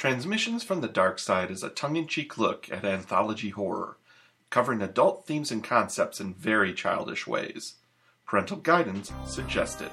Transmissions from the Dark Side is a tongue in cheek look at anthology horror, covering adult themes and concepts in very childish ways. Parental guidance suggested.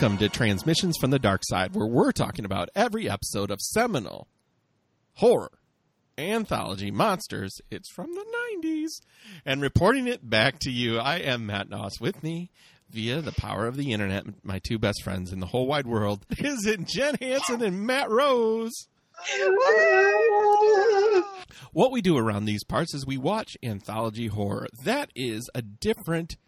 Welcome to Transmissions from the Dark Side, where we're talking about every episode of seminal horror anthology monsters. It's from the 90s. And reporting it back to you, I am Matt Noss. With me, via the power of the internet, my two best friends in the whole wide world, is it Jen Hansen and Matt Rose? what we do around these parts is we watch anthology horror. That is a different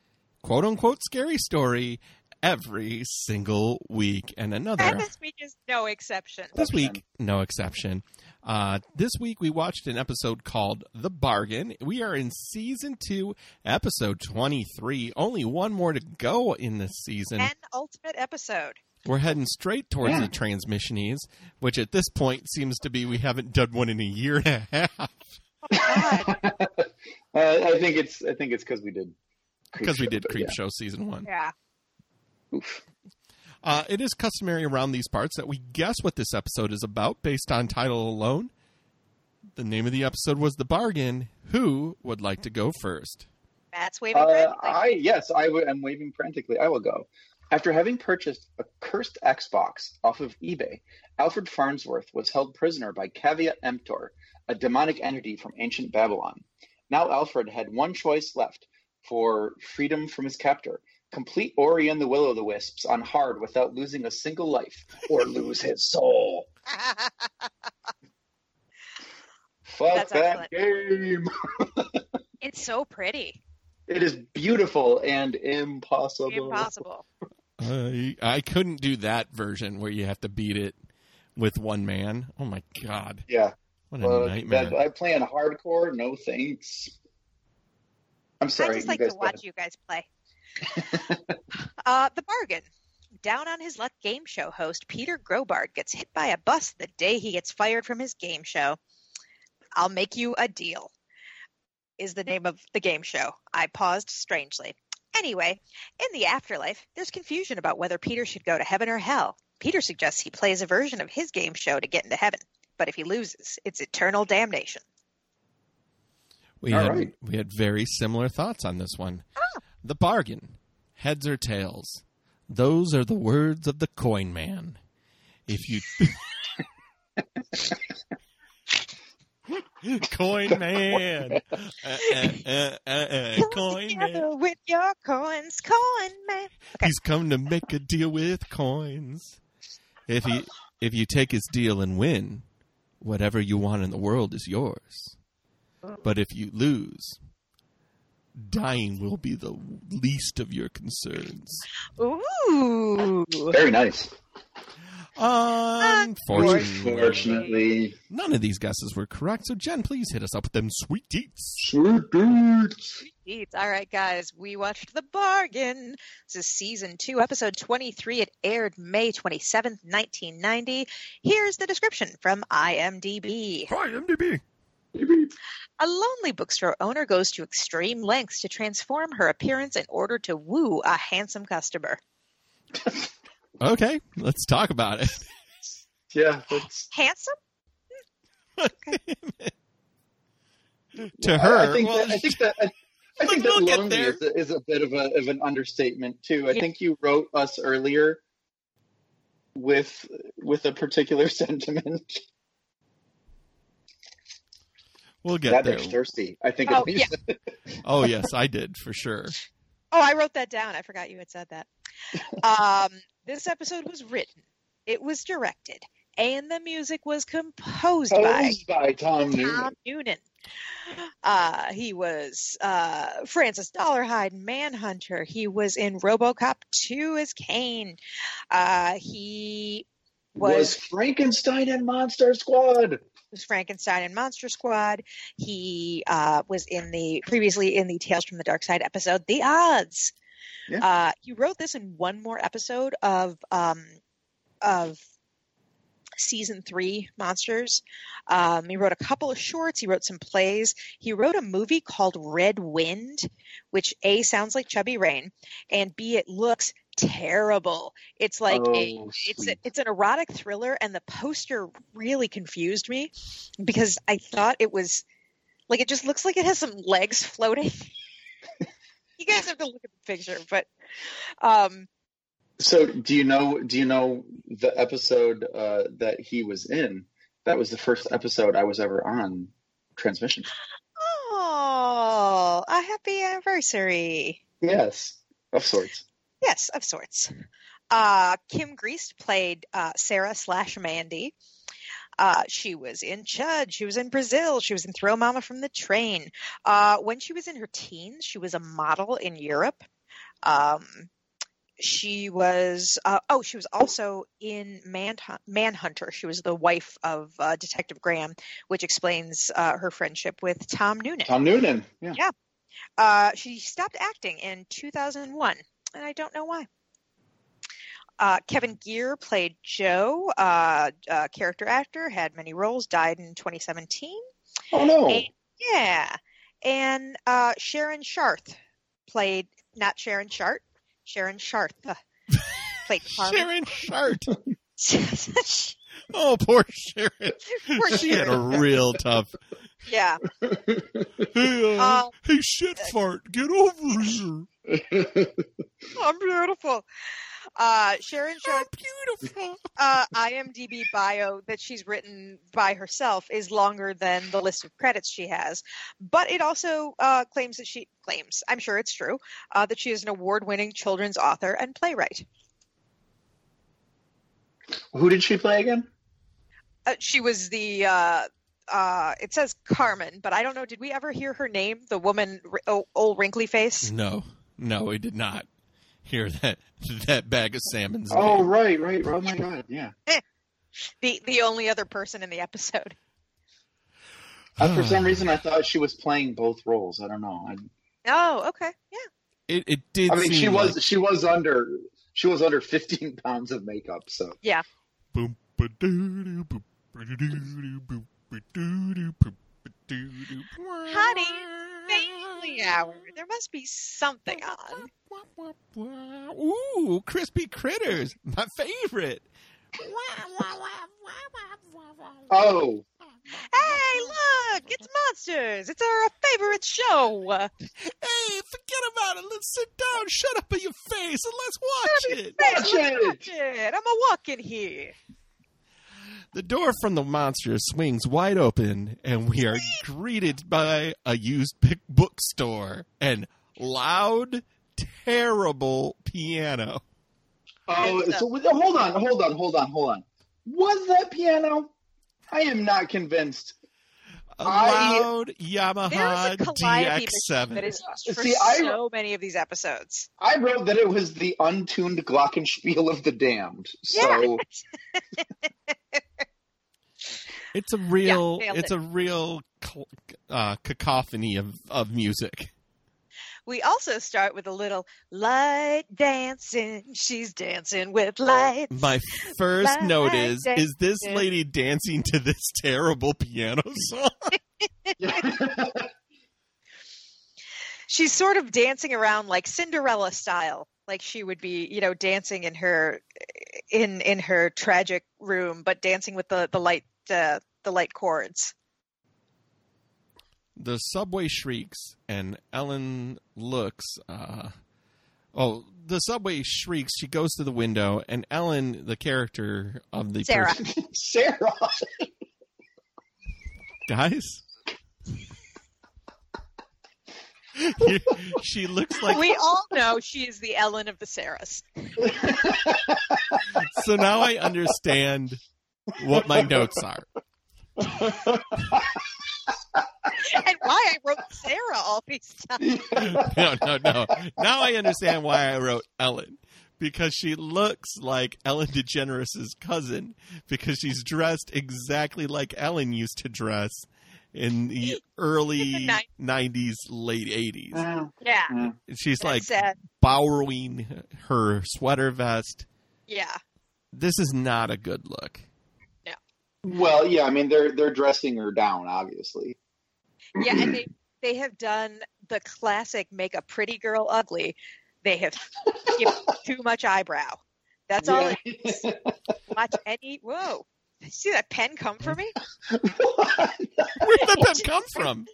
quote unquote scary story every single week. And another. And this week is no exception. This week, no exception. Uh, this week we watched an episode called The Bargain. We are in season two, episode 23. Only one more to go in this season. An ultimate episode. We're heading straight towards yeah. the transmissionees, which at this point seems to be we haven't done one in a year and a half. Oh, uh, I think it's I think it's because we did because we did Creep yeah. Show season one. Yeah. Oof. Uh, it is customary around these parts that we guess what this episode is about based on title alone. The name of the episode was The Bargain. Who would like to go first? Matt's waving Uh, frantically. I yes, I w- am waving frantically. I will go. After having purchased a cursed Xbox off of eBay, Alfred Farnsworth was held prisoner by Caveat Emptor, a demonic entity from ancient Babylon. Now Alfred had one choice left for freedom from his captor: complete Ori and the Will of the Wisps on hard without losing a single life, or lose his soul. Fuck That's that game. it's so pretty. It is beautiful and impossible. Impossible. I I couldn't do that version where you have to beat it with one man. Oh my god, Yeah. what a Uh, nightmare! that- I play on hardcore. No thanks. I'm sorry. I just you like guys to watch you guys play. uh, the bargain. Down on his luck game show host Peter Grobard gets hit by a bus the day he gets fired from his game show. I'll make you a deal. Is the name of the game show. I paused strangely. Anyway, in the afterlife, there's confusion about whether Peter should go to heaven or hell. Peter suggests he plays a version of his game show to get into heaven, but if he loses, it's eternal damnation. we All had right. we had very similar thoughts on this one. The bargain, heads or tails. Those are the words of the coin man. If you coin man, uh, uh, uh, uh, uh, coin together man. with your coins, coin man. Okay. He's come to make a deal with coins. If he if you take his deal and win, whatever you want in the world is yours. But if you lose, dying will be the least of your concerns. Ooh. Very nice. Unfortunately, Unfortunately, none of these guesses were correct. So Jen, please hit us up with them sweet deets. sweet dudes. Eats. All right, guys, we watched The Bargain. This is season two, episode 23. It aired May 27th, 1990. Here's the description from IMDb. Hi, MDB. A lonely bookstore owner goes to extreme lengths to transform her appearance in order to woo a handsome customer. Okay, let's talk about it. Yeah, that's Handsome? to her, I, I think well, that, I think that I, I think We'll that lonely there. is a, is a bit of a of an understatement too. I Yeah. think you wrote us earlier with with a particular sentiment. We'll get that there. bitch thirsty. I think. Oh, is what yeah. Oh yes, I did for sure. Oh, I wrote that down. I forgot you had said that. Um, this episode was written, It was directed, and the music was composed by Posed by Tom Noonan. Tom Noonan. Uh, he was uh, Francis Dollarhyde in Manhunter. He was in RoboCop 2 as Cain. Uh, he Was, was, Frankenstein and Monster Squad. was Frankenstein and Monster Squad. He uh, was in the previously in the Tales from the Dark Side episode, The Odds. Yeah. Uh, he wrote this in one more episode of um, of season three monsters. Um, he wrote a couple of shorts. He wrote some plays. He wrote a movie called Red Wind, which a sounds like Chubby Rain, and b it looks terrible. It's like a Oh, it's a, it's an erotic thriller, and the poster really confused me because I thought it was like it just looks like it has some legs floating. you guys have to look at the picture, but um, So, do you know? Do you know the episode uh, that he was in? That was the first episode I was ever on transmission. oh, a happy anniversary! Yes, of sorts. Yes, of sorts. Uh, Kim Greist played uh, Sarah slash Mandy. Uh, she was in Chud. She was in Brazil. She was in Throw Momma from the Train. Uh, when she was in her teens, she was a model in Europe. Um, she was, uh, oh, she was also in Manhunt- Manhunter. She was the wife of uh, Detective Graham, which explains uh, her friendship with Tom Noonan. Tom Noonan. Yeah. Yeah. Uh, she stopped acting in 2001, and I don't know why. Uh, Kevin Geer played Joe, uh, uh, character actor, had many roles, died in 2017. Oh no. And- Yeah. And uh, Sharon Sharth played, not Sharon Sharp, Sharon Sharth played Carmen. Sharon Shart. Oh, poor Sharon. Poor She had a real tough. yeah. Hey, uh, Uh, hey, shit fart, get over here. I'm beautiful. Uh, Sharon I'm beautiful. uh, IMDb bio that she's written by herself is longer than the list of credits she has, but it also uh, claims that she claims, I'm sure it's true, uh, that she is an award-winning children's author and playwright. Who did she play again? Uh, she was the uh, uh, it says Carmen, but I don't know. Did we ever hear her name? The woman, oh, old wrinkly face. No, no, we did not hear that that bag of salmon's Oh name. right, right. Oh my god. Yeah. The the only other person in the episode. Uh, for some reason, I thought she was playing both roles. I don't know. I, Oh, okay, yeah. It, it did. I mean, seem she was like- she was under she was under 15 pounds of makeup. So ba-doo-doo. Honey, Family hour. There must be something on. Ooh, crispy critters, my favorite. oh, Hey, look! It's monsters. It's our favorite show. Hey, forget about it. Let's sit down, shut up in your face, and let's watch it. Watch it. Watch it. I'm a walk in here. The door from the monster swings wide open, and we are greeted by a used pick bookstore and loud, terrible piano. oh. So hold on, hold on, hold on, hold on. Was that piano? I am not convinced. A I- loud There Yamaha is a Calliope machine that DX7. is used for See, I- so many of these episodes. I wrote that it was the untuned glockenspiel of the damned. So It's a real, nailed it's it. a real cl- uh, cacophony of, of music. We also start with a little light dancing. She's dancing with lights. My first Light note is: is this lady dancing to this terrible piano song? She's sort of dancing around like Cinderella style, like she would be, you know, dancing in her in in her tragic room, but dancing with the the light uh, the light chords. The subway shrieks and ellen looks uh oh the subway shrieks she goes to the window and ellen the character of the Sarah. person- Sarah. guys she looks like we all know she is the Ellen of the Sarahs. so now I understand what my notes are. and why I wrote Sarah all these times. No, no, no. Now I understand why I wrote Ellen. Because she looks like Ellen DeGeneres' cousin, because she's dressed exactly like Ellen used to dress in the early In the 90s, late 80s. Uh, Yeah, uh, She's that's like sad. borrowing her sweater vest. Yeah, This is not a good look. Well, yeah, I mean they're they're dressing her down, obviously. yeah, and they they have done the classic make a pretty girl ugly. They have given too much eyebrow. That's all. Yeah. It is. Watch any. Whoa! See that pen come for me? Where did that pen come from?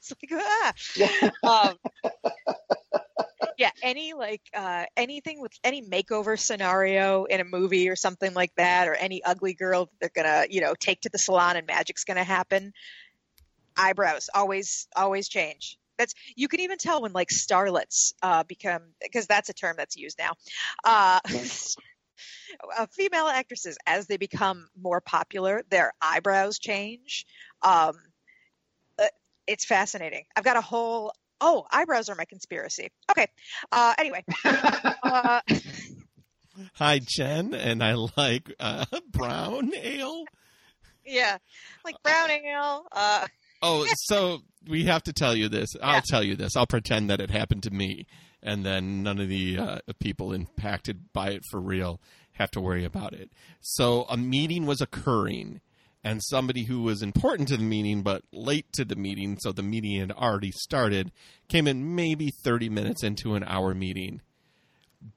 It's like ah. Yeah. um, yeah, any like uh, anything with any makeover scenario in a movie or something like that, or any ugly girl they're gonna you know take to the salon and magic's gonna happen. Eyebrows always always change. That's you can even tell when like starlets uh, become because that's a term that's used now. Uh, uh, female actresses as they become more popular, their eyebrows change. Um, it's fascinating. I've got a whole oh eyebrows are my conspiracy. Okay. Uh, anyway, uh, Hi, Jen, and I like uh, brown ale. yeah, like brown ale. Uh, Oh, so we have to tell you this. I'll Yeah. tell you this. I'll pretend that it happened to me, and then none of the uh, people impacted by it for real have to worry about it. So a meeting was occurring, and somebody who was important to the meeting but late to the meeting, so the meeting had already started, came in maybe 30 minutes into an hour meeting,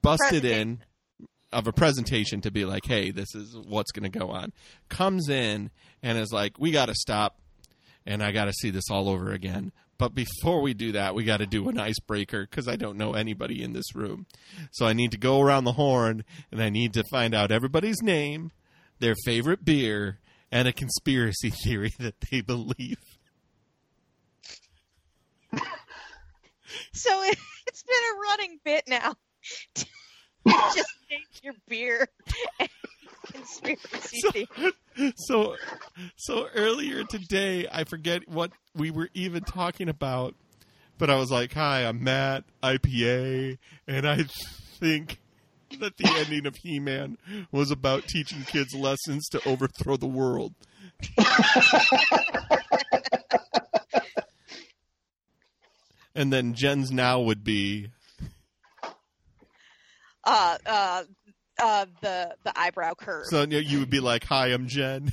busted in of a presentation to be like, hey, this is what's going to go on. Comes in and is like, we got to stop and I got to see this all over again. But before we do that, we got to do an icebreaker because I don't know anybody in this room. So I need to go around the horn and I need to find out everybody's name, their favorite beer, and a conspiracy theory that they believe. so it, it's been a running bit now. Just name your beer and conspiracy So- theory. So, so earlier today, I forget what we were even talking about, but I was like, "Hi, I'm Matt, IPA," and I think that the ending of He-Man was about teaching kids lessons to overthrow the world. and then Jen's now would be Uh, uh, uh, the the eyebrow curve. so you would be like, "Hi, I'm Jen."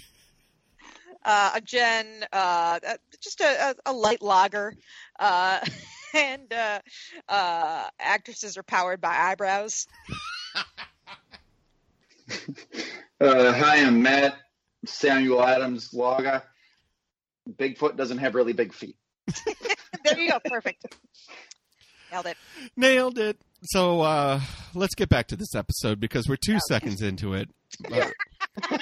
uh, a Jen, uh, uh, just a, a, a light lager, uh, and uh, uh, actresses are powered by eyebrows. Uh, hi, I'm Matt Samuel Adams Laga. Bigfoot doesn't have really big feet. there you go, perfect. Nailed it. Nailed it. So uh, let's get back to this episode because we're two seconds into it. Uh,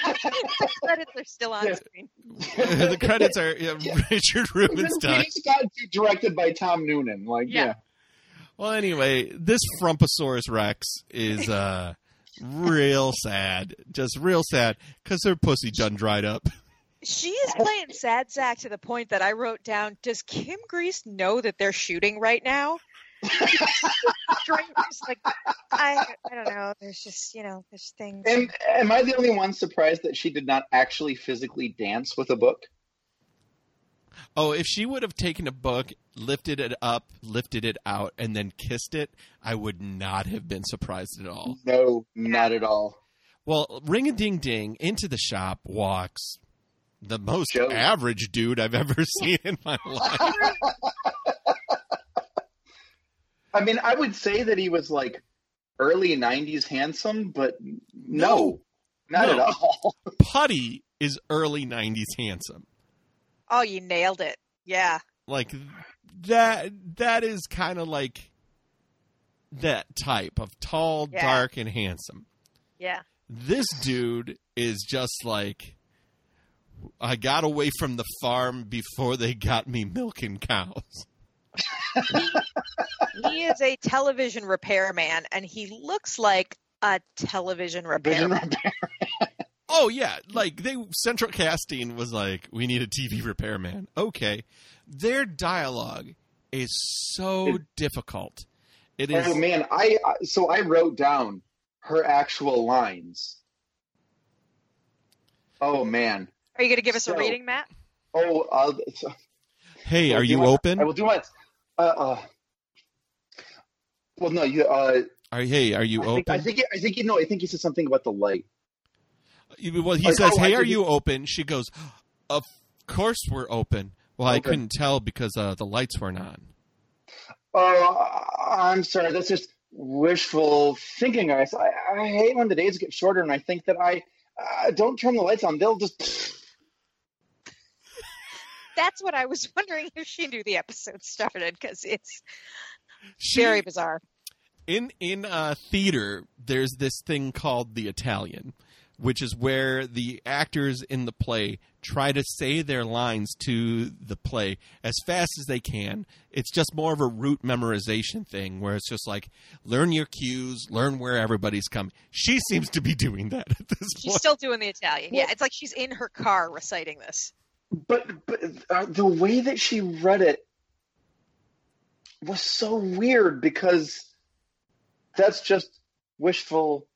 Credits are still on Yeah. screen. the credits are yeah, Richard Rubinstein. It's got directed by Tom Noonan. Like, Yeah. Yeah. Well, anyway, this Frumposaurus Rex is uh, real sad. Just real sad because her pussy done dried up. She is playing sad sack to the point that I wrote down, does Kim Greist know that they're shooting right now? Like, I, I don't know. There's just, you know, there's things. And am I the only one surprised that she did not actually physically dance with a book? Oh, if she would have taken a book, lifted it up, lifted it out, and then kissed it, I would not have been surprised at all. No, not at all. Well, ring a ding ding into the shop walks the most Joe. average dude I've ever seen in my life. I mean, I would say that he was like early '90s handsome, but no, not No. at all. Putty is early 90s handsome. Oh, you nailed it. Yeah. Like that that is kind of like that type of tall, Yeah. dark and handsome. Yeah. This dude is just like I got away from the farm before they got me milking cows. he, he is a television repairman, and he looks like a television Vision repairman. Repair. Oh yeah, like they central casting was like, we need a TV repairman. Okay, their dialogue is so It- difficult. It is. Oh man, I I- so I wrote down her actual lines. Oh man. Are you going to give us a reading, Matt? Oh, uh, hey, I'll are you my- open? I will do my. Uh, uh, well, no, you. Uh, Are, hey, are you I think, open? I think. I think you know. I think he said something about the light. You- well, he Like, says, oh, "Hey, are you open?" She goes, "Of course we're open." Well, I couldn't tell because uh, the lights weren't on. Oh, I'm sorry. That's just wishful thinking, guys. I, I hate when the days get shorter, and I think that I uh, don't turn the lights on. They'll just. That's what I was wondering if she knew the episode started because it's She, very bizarre. in in uh, theater, there's this thing called the Italian, which is where the actors in the play try to say their lines to the play as fast as they can. It's just more of a route memorization thing, where it's just like learn your cues, learn where everybody's coming. She seems to be doing that at this She's point. still doing the Italian. Well- yeah, it's like she's in her car reciting this. But but uh, the way that she read it was so weird because that's just wishful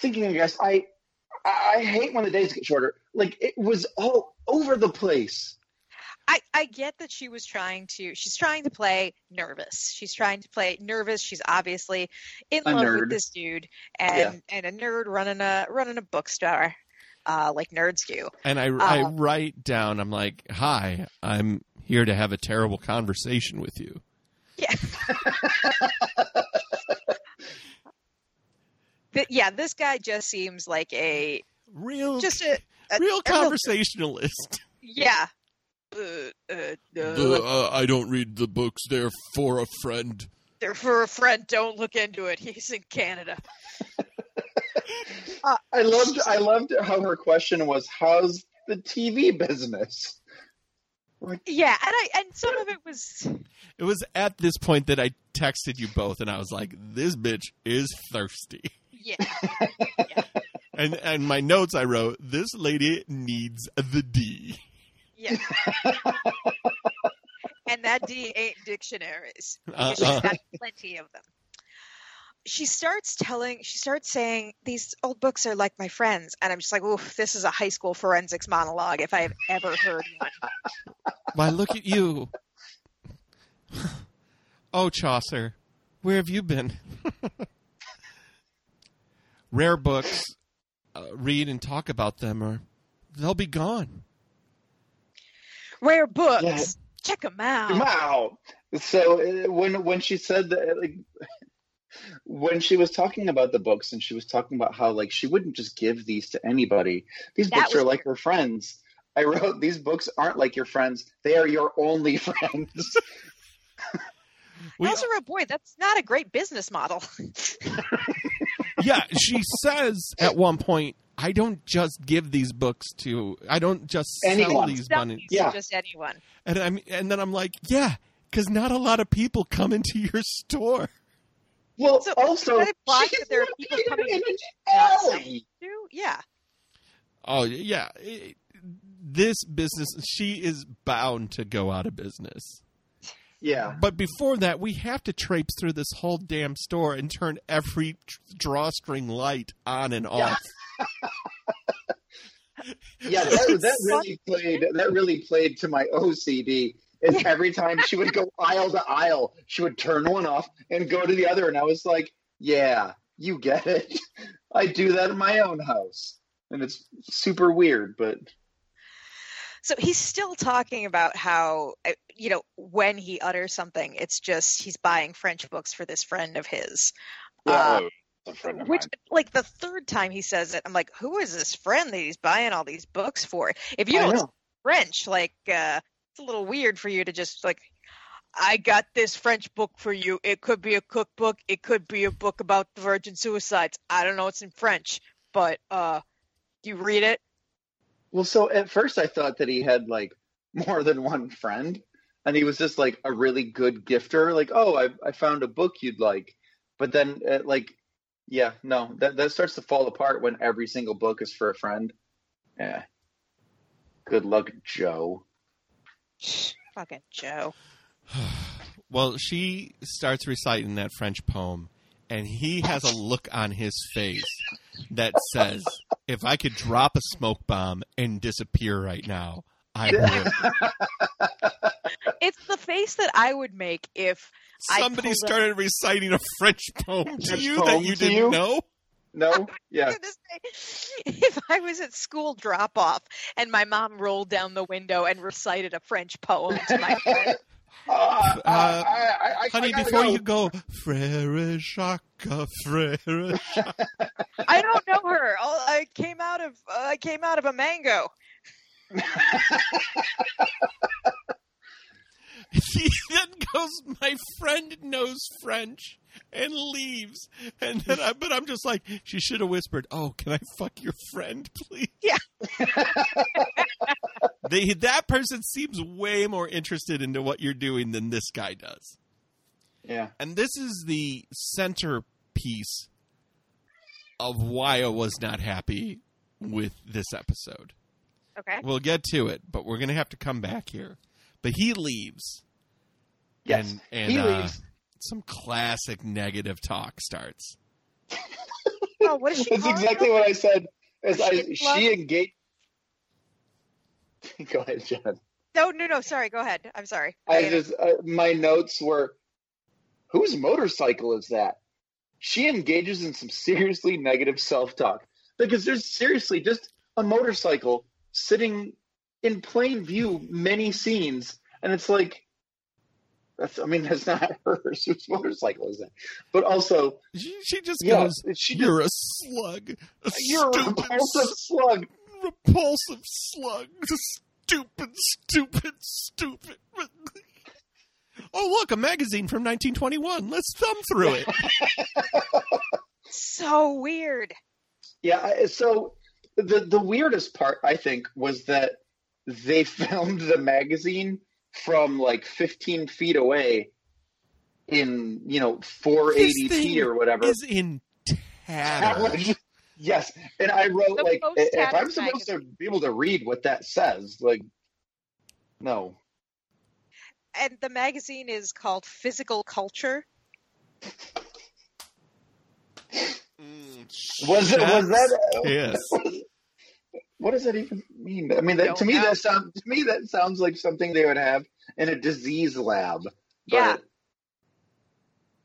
thinking. I guess I I hate when the days get shorter. Like it was all over the place. I, I get that she was trying to she's trying to play nervous. She's trying to play nervous. She's obviously in A love nerd. with this dude and and a nerd running a running a bookstore. Uh, like nerds do. And I, I Uh, write down, I'm like, hi, I'm here to have a terrible conversation with you. Yeah. Th- yeah, this guy just seems like a Real, just a, a real a conversationalist. yeah. Uh, uh, uh, uh, I don't read the books. They're for a friend. they're for a friend. Don't look into it. He's in Canada. I loved I loved how her question was, "How's the TV business?" Yeah, and I and some of it was It was at this point that I texted you both, and I was like, "This bitch is thirsty." yeah. And and my notes I wrote, "This lady needs the D." Yeah. and that D ain't dictionaries. Uh, She's uh, got plenty of them. She starts telling, she starts saying, these old books are like my friends. And I'm just like, oof, this is a high school forensics monologue if I have ever heard one. Why, look at you. oh, Chaucer, where have you been? Rare books, uh, read and talk about them, or they'll be gone. Rare books. Yeah. Check them out. Wow. So uh, when when she said that, like, when she was talking about the books and she was talking about how like she wouldn't just give these to anybody. These That books was are like her friends. I wrote these books aren't like your friends; they are your only friends. We- I also wrote, boy, that's not a great business model. yeah, she says at one point, I don't just give these books to, I don't just sell Anyone. these Don't bunnies. use Yeah. just anyone. And I'm, and then I'm like, yeah, because not a lot of people come into your store. well, So, also does that imply she's that there are people coming in an not alley. Do? Yeah. Oh yeah, it- this business, she is bound to go out of business. Yeah. But before that, we have to traipse through this whole damn store and turn every drawstring light on and off. Yeah, that, that really played. That really played to my OCD. Is every time she would go aisle to aisle, she would turn one off and go to the other, and I was like, "Yeah, you get it. I do that in my own house, and it's super weird." But So he's still talking about how, you know, when he utters something, it's just he's buying French books for this friend of his. yeah, Uh, oh, friend of Which, mine. like, the third time he says it, I'm like, who is this friend that he's buying all these books for? If you don't know. French, like, uh, it's a little weird for you to just, like, I got this French book for you. It could be a cookbook. It could be a book about the virgin suicides. I don't know. It's in French, but uh, you read it. Well, so at first I thought that he had like more than one friend, and he was just like a really good gifter. Like, oh, I I found a book you'd like, but then uh, like, yeah, no, that that starts to fall apart when every single book is for a friend. Yeah. Good luck, Joe. Fucking Joe. Well, she starts reciting that French poem, and he has a look on his face that says, "If I could drop a smoke bomb and disappear right now, I would." It's the face that I would make if I Somebody pulled up- started reciting a French poem to French you that you didn't you? know. No, yeah. if I was at school drop off and my mom rolled down the window and recited a French poem to my friend, Uh, uh, I, I, I, Honey, I before go. you go, Frere Jacques, Frere Jacques. I don't know her. Oh, I came out of uh, I came out of a mango. he then goes, my friend knows French, and leaves. And then, I, but I'm just like, she should have whispered, "Oh, can I fuck your friend, please?" Yeah. they, that person seems way more interested into what you're doing than this guy does. Yeah. And this is the centerpiece of why I was not happy with this episode. Okay. We'll get to it, but we're going to have to come back here. But he leaves. Yes. And, and he uh, leaves. some classic negative talk starts. Oh, what is she? That's exactly her? what I said. As I, Shit she engaged. Go ahead, Jen. No, no, no. Sorry. Go ahead. I'm sorry. I just uh, my notes were, whose motorcycle is that? She engages in some seriously negative self-talk because there's seriously just a motorcycle sitting in plain view, many scenes, and it's like, that's I mean that's not hers. Whose motorcycle is that? But also, She, she just yeah, goes, she You're a slug. A you're a stupid, repulsive slug. repulsive slug. Stupid, stupid, stupid. oh, look, a magazine from 1921. Let's thumb through it. so weird. Yeah, so the the weirdest part I think was that they filmed the magazine from like 15 feet away in you know 480p or whatever. is in tatters. yes, and I wrote The like if I'm tattered supposed to be able to read what that says, like no. And the magazine is called Physical Culture. Mm, was it was that Yes. What does that even mean? I mean, that, to me know. that sounds to me that sounds like something they would have in a disease lab. But Yeah.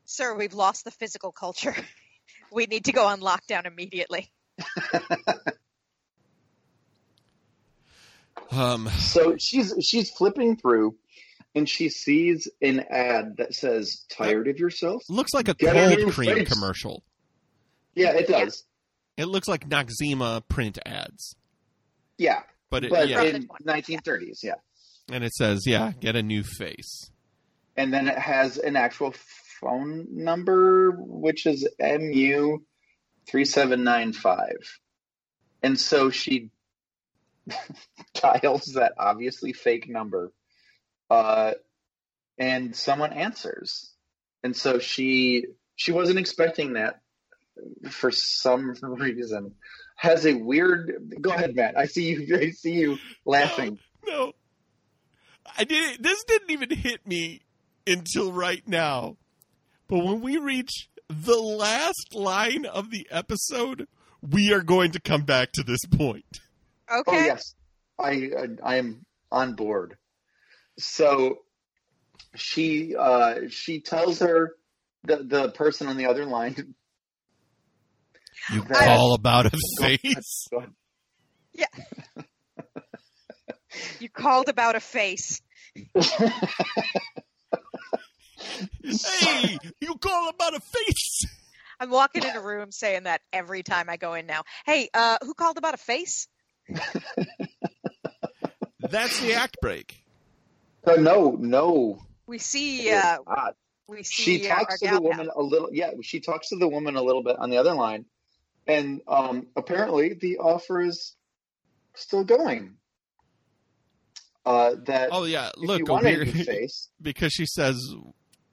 Sir, we've lost the physical culture. we need to go on lockdown immediately. Um, So she's she's flipping through, and she sees an ad that says "Tired of yourself." looks like a Get a cold cream face. commercial. Yeah, it Yeah. does. It looks like Noxzema print ads. Yeah, But it, but yeah, in 1930s, yeah. and it says, yeah, get a new face. And then it has an actual phone number, which is MU three seven nine five. And so she dials that obviously fake number, uh, and someone answers. And so she she wasn't expecting that for some reason. Has a weird. Go ahead, Matt. I see you. I see you laughing. No, I didn't. This didn't even hit me until right now. But when we reach the last line of the episode, we are going to come back to this point. Oh Okay. yes, I, I I am on board. So she uh, she tells her the the person on the other line. You That- call about a face. Yeah. You called about a face. Hey, you call about a face. I'm walking in a room saying that every time I go in now. Hey, uh, who called about a face? That's the act break. Uh, no, no. We see. Uh, we see. she uh, talks our to the gal woman a little. Yeah, she talks to the woman a little bit on the other line, and um, apparently the offer is still going. uh, that Oh yeah, if look you a want a face, because she says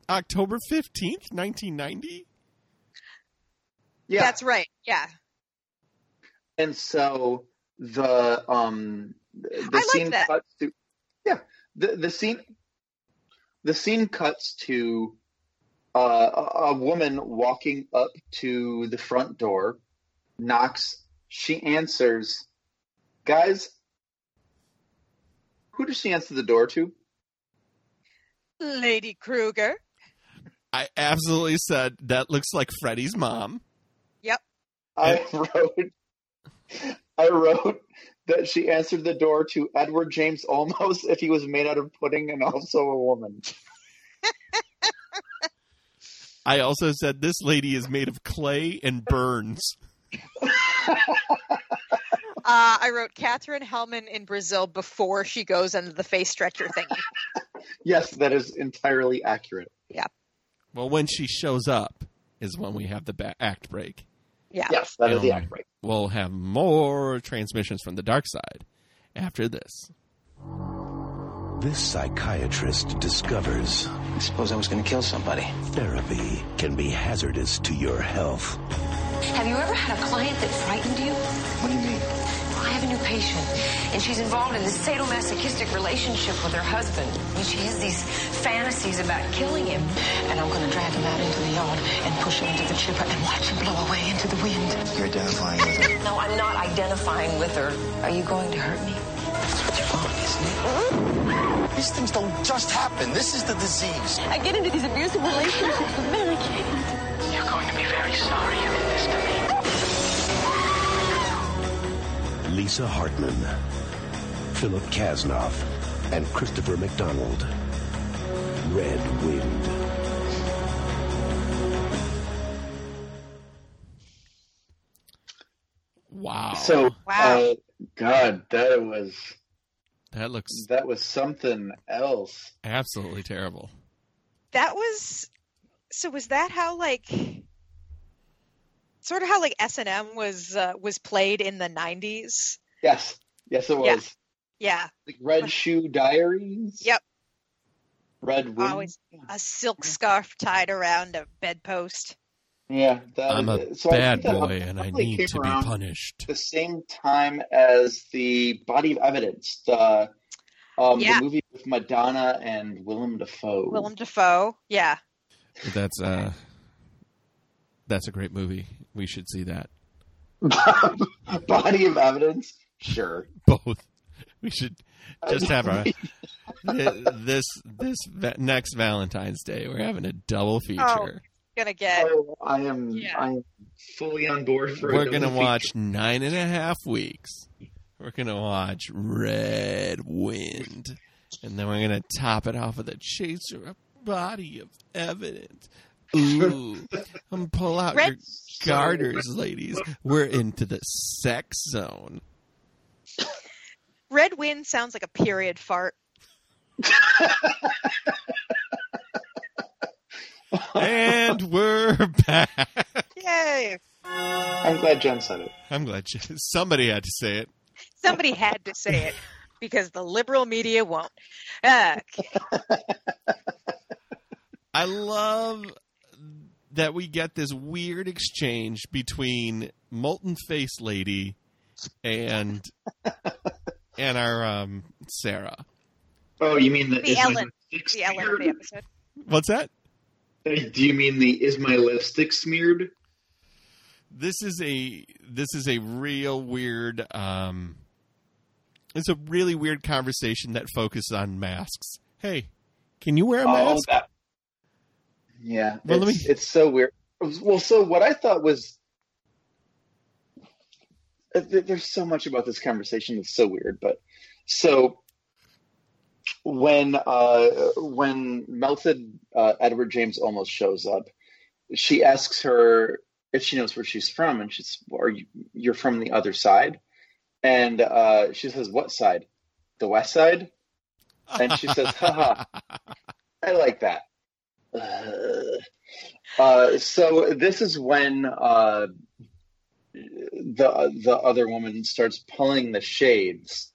October fifteenth, nineteen ninety. yeah, That's right. Yeah. and so the um the I like scene that. cuts to yeah the the scene the scene cuts to uh, a, a woman walking up to the front door knocks she answers guys who does she answer the door to Lady Krueger. I absolutely said that looks like Freddy's mom. Yep. I wrote i wrote that she answered the door to edward james olmos if he was made out of pudding and also a woman I also said this lady is made of clay and burns. Uh, I wrote Katherine Helmond in Brazil before she goes into the face stretcher thingy. yes that is entirely accurate Yeah. Well, when she shows up is when we have the ba- act break. Yeah. yes that is the act break We'll have more transmissions from the dark side after this. This psychiatrist discovers I suppose I was going to kill somebody. therapy can be hazardous to your health. Have you ever had a client that frightened you? What do you mean? I have a new patient, and she's involved in this sadomasochistic relationship with her husband. And she has these fantasies about killing him. And I'm going to drag him out into the yard and push him into the chipper and watch him blow away into the wind. You're identifying with her. No, I'm not identifying with her. Are you going to hurt me? That's what you want, isn't it? These things don't just happen. This is the disease. I get into these abusive relationships with men Kate. You're going to be very sorry you did this to me. Lisa Hartman, Philip Casnoff, and Christopher McDonald. Red Wind. Wow. So, Wow. uh, God, that was that looks that was something else. absolutely terrible. That was so was that how like sort of how like S&M was uh, was played in the 90s? Yes, yes, it was. Yeah. Yeah. Like Red Shoe Diaries. Yep. Red Wind. Always a silk scarf tied around a bedpost. Yeah, that, I'm a so bad think boy and I need to be around punished. The same time as the Body of Evidence, the um, Yeah. the movie with Madonna and Willem Dafoe. Willem Dafoe. Yeah. That's uh that's a great movie. We should see that. Body of Evidence. Sure. Both. We should just have a this this next Valentine's Day. We're having a double oh, feature. Gonna get Oh, I am. Yeah. I am fully on board for. a We're double gonna feature. watch nine and a half weeks. We're gonna watch Red Wind, and then we're gonna top it off with a chaser, a body of evidence. Ooh, and pull out Red- your garters, ladies. We're into the sex zone. Red Wind sounds like a period fart. And we're back. Yay. I'm glad Jen said it. I'm glad you, somebody had to say it. Somebody had to say it because the liberal media won't. Uh, I love that we get this weird exchange between Molten Face Lady and and our um, Sarah. Oh, you mean the, The Ellen. the Ellen of the episode. What's that? Do you mean the is my lipstick smeared? This is a this is a real weird um it's a really weird conversation that focuses on masks. Hey, can you wear a Oh, mask? that. Yeah, Well, it's, me- it's so weird. Well, so what I thought was uh, there's so much about this conversation that's so weird, but so when uh, when melted uh, Edward James Olmos shows up, she asks her if she knows where she's from, and she's, "Are you? You're from the other side?" And uh, she says, "What side? The west side?" And she says, "Haha, I like that." Uh, so this is when uh, the the other woman starts pulling the shades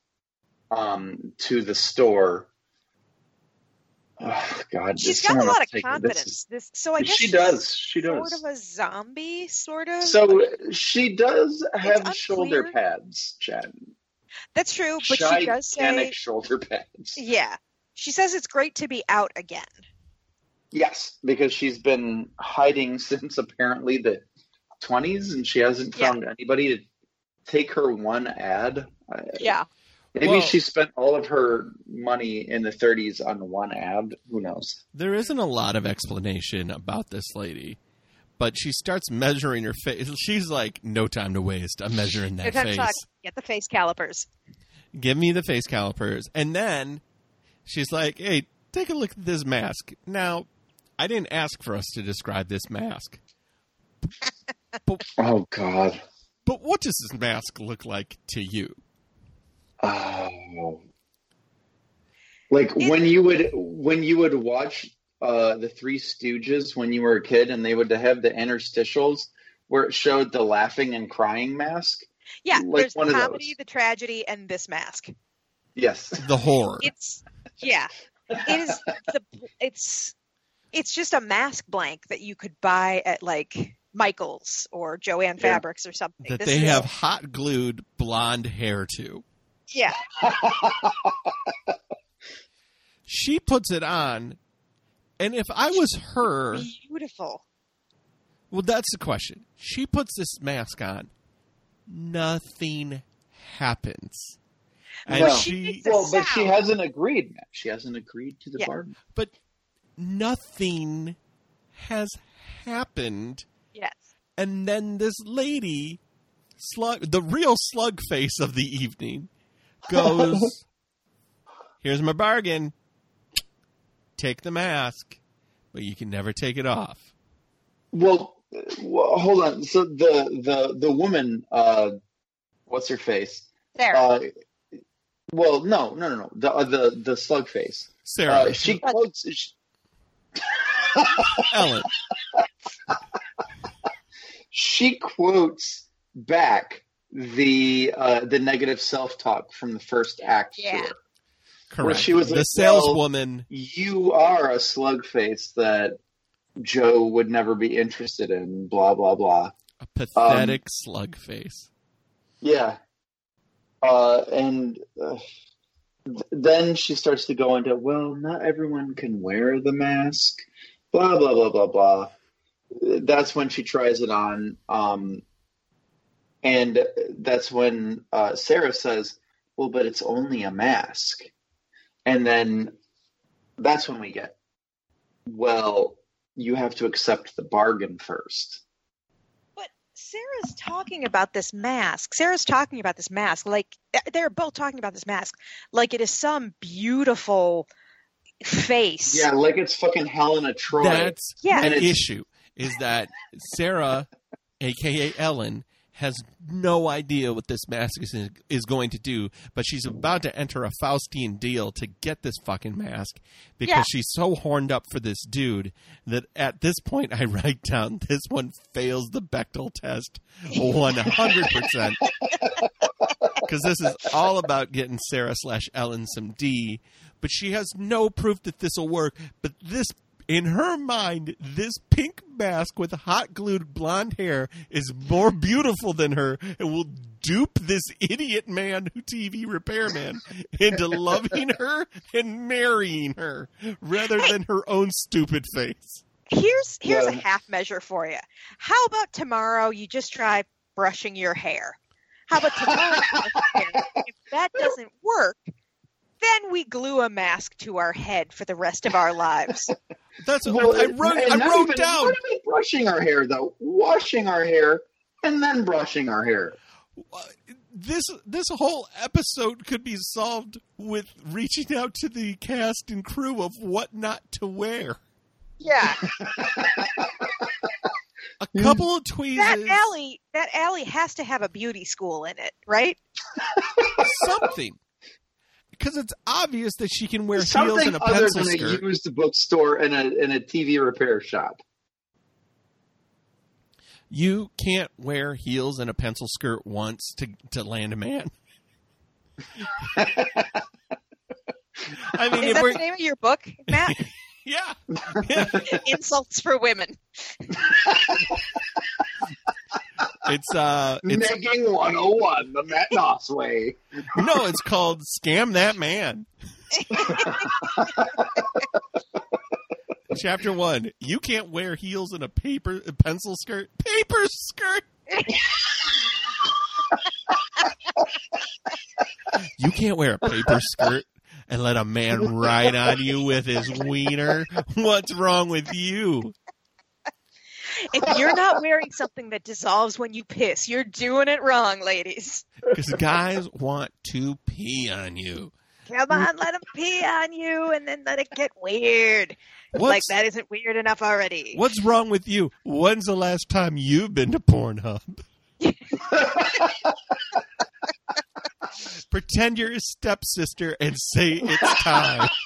um, to the store. Oh, God, She's got a lot of it? This confidence. is- This, so I guess she does. She does Sort of a zombie, sort of. So she does have shoulder pads, Jen. That's true, but she does say, shoulder pads. yeah. She says it's great to be out again. Yes, because she's been hiding since apparently the 20s, and she hasn't Yeah. found anybody to take her one ad. Yeah. Maybe Well- she spent all of her money in the 30s on one ad. Who knows? There isn't a lot of explanation about this lady, but she starts measuring her face. She's like, no time to waste. I'm measuring that Good face. talk. Get the face calipers. Give me the face calipers. And then she's like, hey, take a look at this mask. Now, I didn't ask for us to describe this mask, Oh, God. but what does this mask look like to you? Oh. Like It- when you would when you would watch uh the Three Stooges when you were a kid and they would have the interstitials where it showed the laughing and crying mask. Yeah, Like there's one the comedy, those. the tragedy, and this mask. Yes. The horror. It's yeah. It is the it's it's just a mask blank that you could buy at like Michaels or Jo-Ann Yeah. Fabrics or something. that This they is- have hot glued blonde hair to. Yeah. She puts it on, and if I was her, Beautiful. well, that's the question. She puts this mask on, nothing happens, and Well, she, The well, but she hasn't agreed. She hasn't agreed to the Yeah. bargain. but nothing has happened, Yes. and then this lady, slug, the real slug face of the evening, goes, "Here's my bargain. Take the mask, but you can never take it off." Well, well, hold on. So the the the woman, uh, what's her face? There. Uh, well, no, no, no, no. The uh, the the slug face. Sarah, Uh, she quotes. She, Ellen, she quotes back the uh, the negative self talk from the first act. to Yeah. her. correct. she was the like, saleswoman. You are a slug face that Joe would never be interested in. Blah blah blah. a pathetic um, slug face. Yeah. Uh, and uh, th- then she starts to go into, well, not everyone can wear the mask. Blah blah blah blah blah. That's when she tries it on. Um, and that's when uh, Sarah says, well, but it's only a mask. And then that's when we get, well, you have to accept the bargain first. But Sarah's talking about this mask. Sarah's talking about this mask like they're both talking about this mask like it is some beautiful face. Yeah, like it's fucking Helena Troy. That's Yeah. the issue. Is that Sarah, aka Ellen, has no idea what this mask is, is going to do, but she's about to enter a Faustian deal to get this fucking mask because Yeah. she's so horned up for this dude that at this point I write down this one fails the Bechdel test 100%. Because this is all about getting Sarah slash Ellen some D, but she has no proof that this will work. But this, in her mind, this pink mask with hot glued blonde hair is more beautiful than her and will dupe this idiot man, who TV repairman, into loving her and marrying her rather than her own stupid face. Here's here's a half measure for you. How about tomorrow you just try brushing your hair? How about tomorrow? you brush your hair? if that doesn't work, then we glue a mask to our head for the rest of our lives. That's Well, I wrote. I wrote even- down. Not even brushing our hair though, washing our hair and then brushing our hair. Uh, this this whole episode could be solved with reaching out to the cast and crew of what not to wear. Yeah, A couple of tweezers, that alley that alley has to have a beauty school in it, right? something. Because it's obvious that she can wear heels Something and a other pencil than skirt. a used bookstore and a and a TV repair shop. You can't wear heels and a pencil skirt once to to land a man. I mean, Is that we're the name of your book, Matt? yeah, Insults for women. It's uh, it's Negging 101, the Matt Noss way. no, it's called "Scam That Man." Chapter one: You can't wear heels in a paper a pencil skirt. Paper skirt. you can't wear a paper skirt and let a man ride on you with his wiener. What's wrong with you? If you're not wearing something that dissolves when you piss, you're doing it wrong, ladies. Because guys want to pee on you. Come on, let them pee on you, and then let it get weird. Like What's that isn't weird enough already. What's wrong with you? When's the last time you've been to Pornhub? Pretend you're his stepsister and say it's time.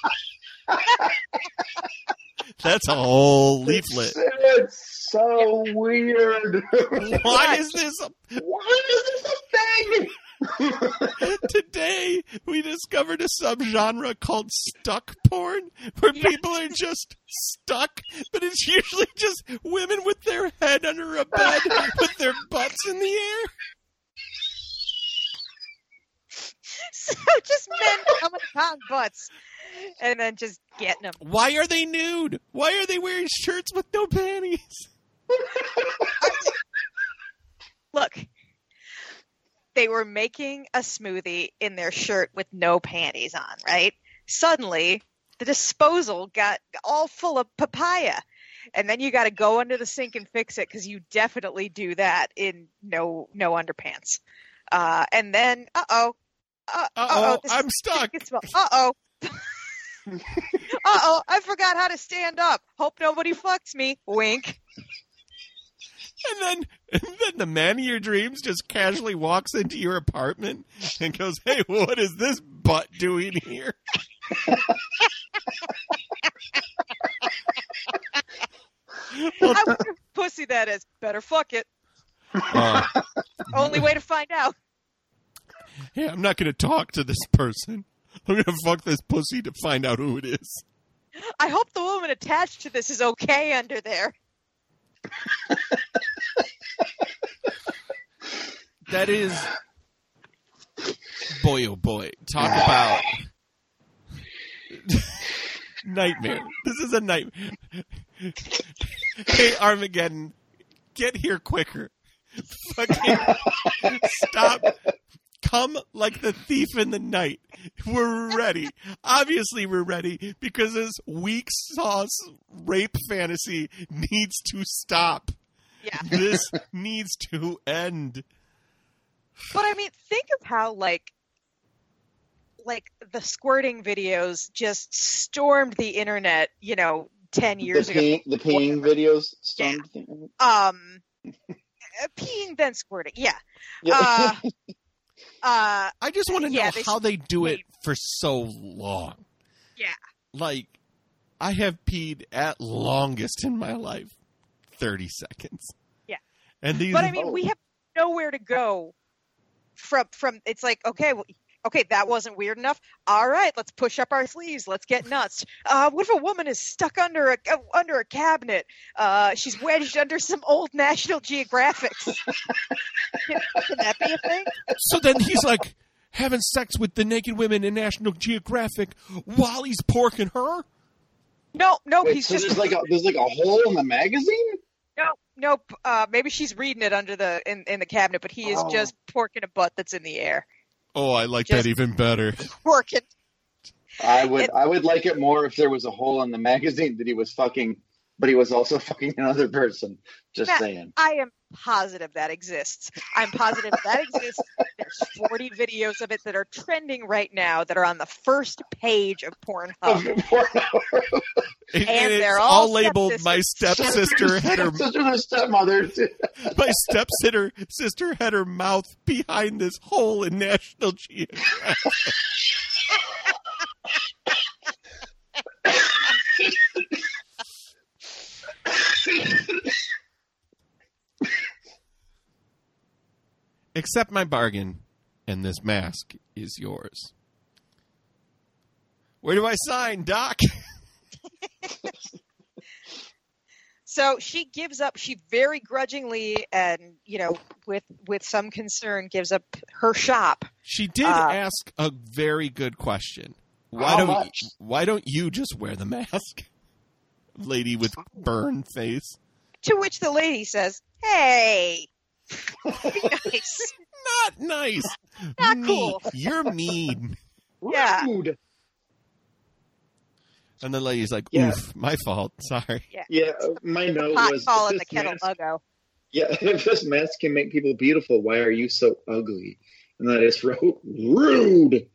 That's a whole leaflet. It's so weird. Why is this a Why is this a thing? Today, we discovered a subgenre called stuck porn, where people are just stuck, but it's usually just women with their head under a bed with their butts in the air. so just men coming upon butts and then just getting them. Why are they nude? Why are they wearing shirts with no panties? Look, they were making a smoothie in their shirt with no panties on, right? Suddenly, the disposal got all full of papaya. And then you got to go under the sink and fix it because you definitely do that in no no underpants. Uh, and then, uh oh, uh Uh-oh, I'm stuck. Uh oh. Uh oh, I forgot how to stand up. Hope nobody fucks me. Wink. And then, and then the man of your dreams just casually walks into your apartment and goes, "Hey, what is this butt doing here?" I wonder if pussy that is. Better fuck it. Uh, Only way to find out. hey, I'm not going to talk to this person. I'm to fuck this pussy to find out who it is. I hope the woman attached to this is okay under there. That is, boy, oh boy, talk about nightmare. This is a nightmare. hey, Armageddon, get here quicker. Fucking stop. Come like the thief in the night. We're ready. Obviously, we're ready because this weak sauce rape fantasy needs to stop. Yeah. This needs to end. But I mean, think of how like like the squirting videos just stormed the internet, you know, 10 years the ago. peeing, the peeing videos. Stormed thing. Um peeing then squirting. Yeah. Yeah. Uh uh I just want to know Yeah, they how they do it for so long. Yeah. Like, I have peed at longest in my life 30 seconds. Yeah. And these. but I mean, Oh. we have nowhere to go from from it's like okay, well, okay, that wasn't weird enough. All right, let's push up our sleeves. Let's get nuts. Uh, what if a woman is stuck under a uh, under a cabinet? Uh, she's wedged under some old National Geographics. can, can that be a thing? so then he's like having sex with the naked women in National Geographic while he's porking her? No, no, Wait, he's so just there's like a there's like a hole in the magazine. No, nope. Uh, maybe she's reading it under the in, in the cabinet, but he is Oh. just porking a butt that's in the air. Oh, I like Just- that even better. Porking. I would It- I would like it more if there was a hole in the magazine that he was fucking, but he was also fucking another person. Just Matt, saying. I am positive that exists. I'm positive that exists. There's 40 videos of it that are trending right now that are on the first page of Pornhub. And, And it's they're all all labeled my stepsister had her Sister stepmother. my stepsister sister had her mouth behind this hole in National Geographic. Accept my bargain and this mask is yours. Where do I sign, Doc? So she gives up. She very grudgingly and you know with with some concern gives up her shop. She did Uh, ask a very good question. Why How don't much? why don't you just wear the mask? Lady with burn face. To which the lady says, "Hey, nice." Not nice. Not Mean. cool. You're mean. Yeah. Rude. And the lady's like, Yeah. oof, my fault. Sorry. Yeah, my note Pot was call if in the kettle mask- logo. Yeah, if this mask can make people beautiful, why are you so ugly? And that is wrote rude.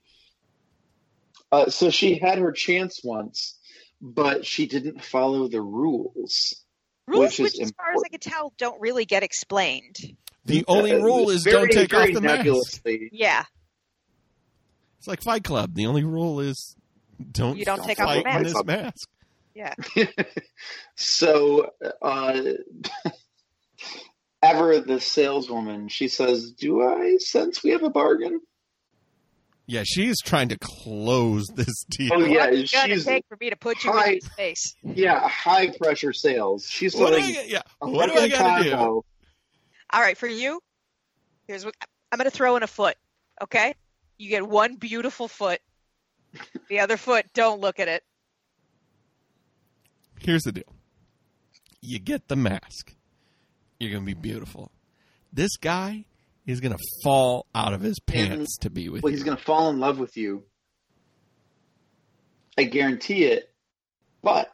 Uh, so she had her chance once, but she didn't follow the rules. Rules, Which which, is as far as I can tell, don't really get explained. The only Uh, rule is very, don't take off the mask. Yeah, It's like Fight Club. The only rule is don't, You don't take off the mask. this mask. yeah. So, uh, Ever, the saleswoman, she says, Do I sense we have a bargain? Yeah, she's trying to close this deal. Oh, yeah, What's it gonna she's- take for me to put you Hi. in space? Yeah, high pressure sales. She's What do I, selling yeah, what do I fucking gotta do? All right, for you, here's what I'm going to throw in a foot. Okay, you get one beautiful foot. The other foot, don't look at it. Here's the deal. You get the mask. You're going to be beautiful. This guy is going to fall out of his pants to be with Well, you. he's going to fall in love with you. I guarantee it. But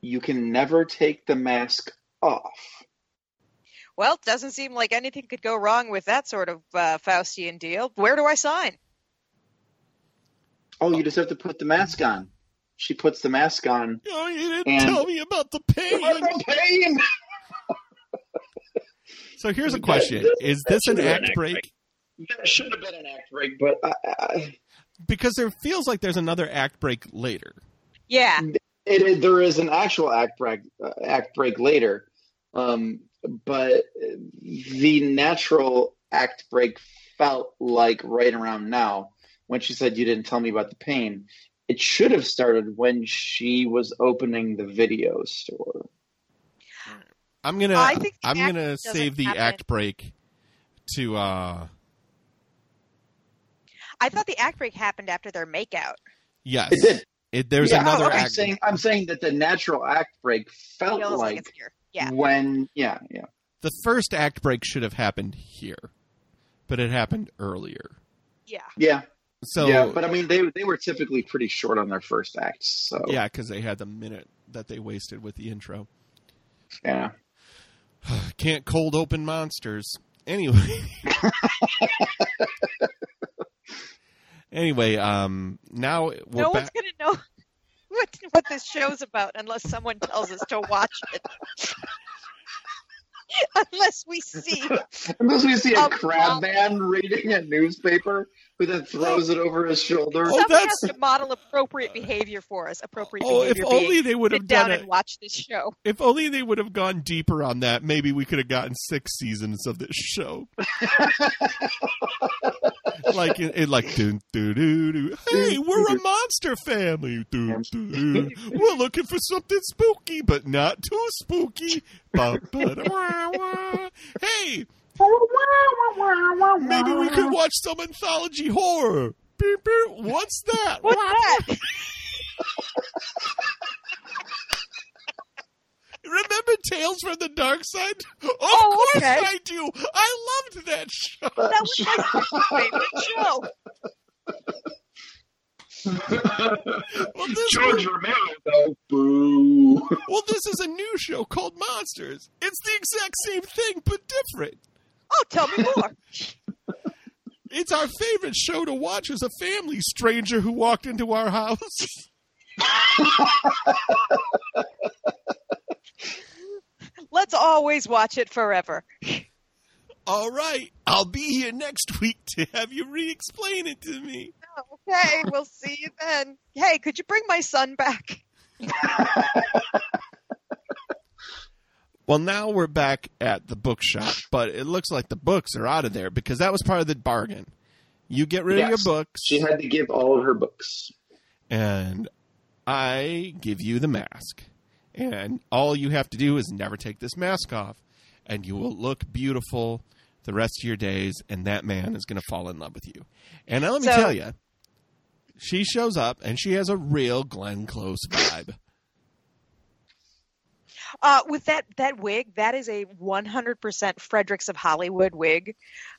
you can never take the mask off. Well, it doesn't seem like anything could go wrong with that sort of uh, Faustian deal. Where do I sign? Oh, you just have to put the mask on. She puts the mask on. Oh, you didn't And- tell me about the pain. The pain! So here's a question: Is this an act break? That should have been an act break, but I, I, Because there feels like there's another act break later. Yeah, it, it, there is an actual act break, uh, act break later, um, but the natural act break felt like right around now when she said you didn't tell me about the pain. It should have started when she was opening the video store. I'm gonna I think I'm gonna save the happen. act break to uh I thought the act break happened after their makeout. yes. It did. It, there's Yeah, another I'm act. saying I'm saying that the natural act break felt like like it's here. Yeah, when yeah yeah The first act break should have happened here, but it happened earlier. yeah. yeah So yeah. But I mean they they were typically pretty short on their first acts. So yeah, because they had the minute that they wasted with the intro. yeah. Can't cold open monsters. Anyway. anyway, um now we're no one's back. gonna know what what this show's about unless someone tells us to watch it. unless we see. Unless we see a Um, crab man reading a newspaper who then throws it over his shoulder. Oh, Someone that's- has to model appropriate behavior for us. Appropriate Oh, if only being they would sit have down done it. and watch this show. If only they would have gone deeper on that, maybe we could have gotten six seasons of this show. like it, it like doo doo doo doo. Hey, we're a monster family. Doo, doo. We're looking for something spooky, but not too spooky. Ba, ba, da, wah, wah. Hey, maybe we could watch some anthology horror. Beep, beep. What's that? What's that? Remember Tales from the Darkside? Of Oh, course okay. I do. I loved that show. That was my favorite show. Well, this, George Romero, though. Boo. well, this is a new show called Monsters. It's the exact same thing, but different. Oh, tell me more. It's our favorite show to watch as a family stranger who walked into our house. Let's always watch it forever. All right, I'll be here next week to have you re explain it to me. Okay, we'll see you then. Hey, could you bring my son back? Well, now we're back at the bookshop, but it looks like the books are out of there because that was part of the bargain. You get rid Yes. of your books, She had to give all of her books. and I give you the mask. And all you have to do is never take this mask off, and you will look beautiful the rest of your days, and that man is going to fall in love with you. And now let me So- tell you, she shows up, and she has a real Glenn Close vibe. Uh, with that that wig, that is a 100% Frederick's of Hollywood wig.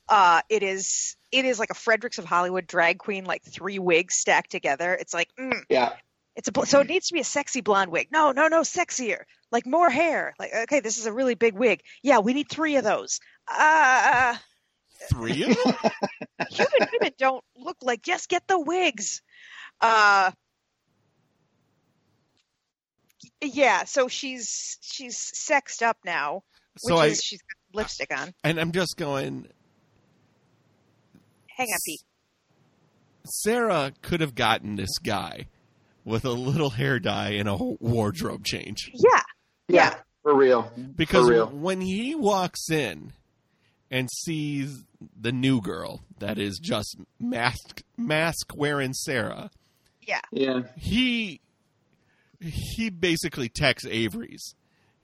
Uh, it is it is like a Frederick's of Hollywood drag queen, like three wigs stacked together. It's like mm, Yeah. it's a so it needs to be a sexy blonde wig. No, no, no, sexier. Like more hair. Like okay, this is a really big wig. Yeah, we need three of those. Uh, Three of them? human women don't look like just get the wigs. Uh, yeah, so she's she's sexed up now, which So I is she's got lipstick on. and I'm just going. Hang on, Pete. Sarah could have gotten this guy with a little hair dye and a whole wardrobe change. Yeah, Yeah. For real. Because For real. when he walks in and sees the new girl that is just mask mask wearing Sarah, yeah. Yeah. he he basically Tex Avery's.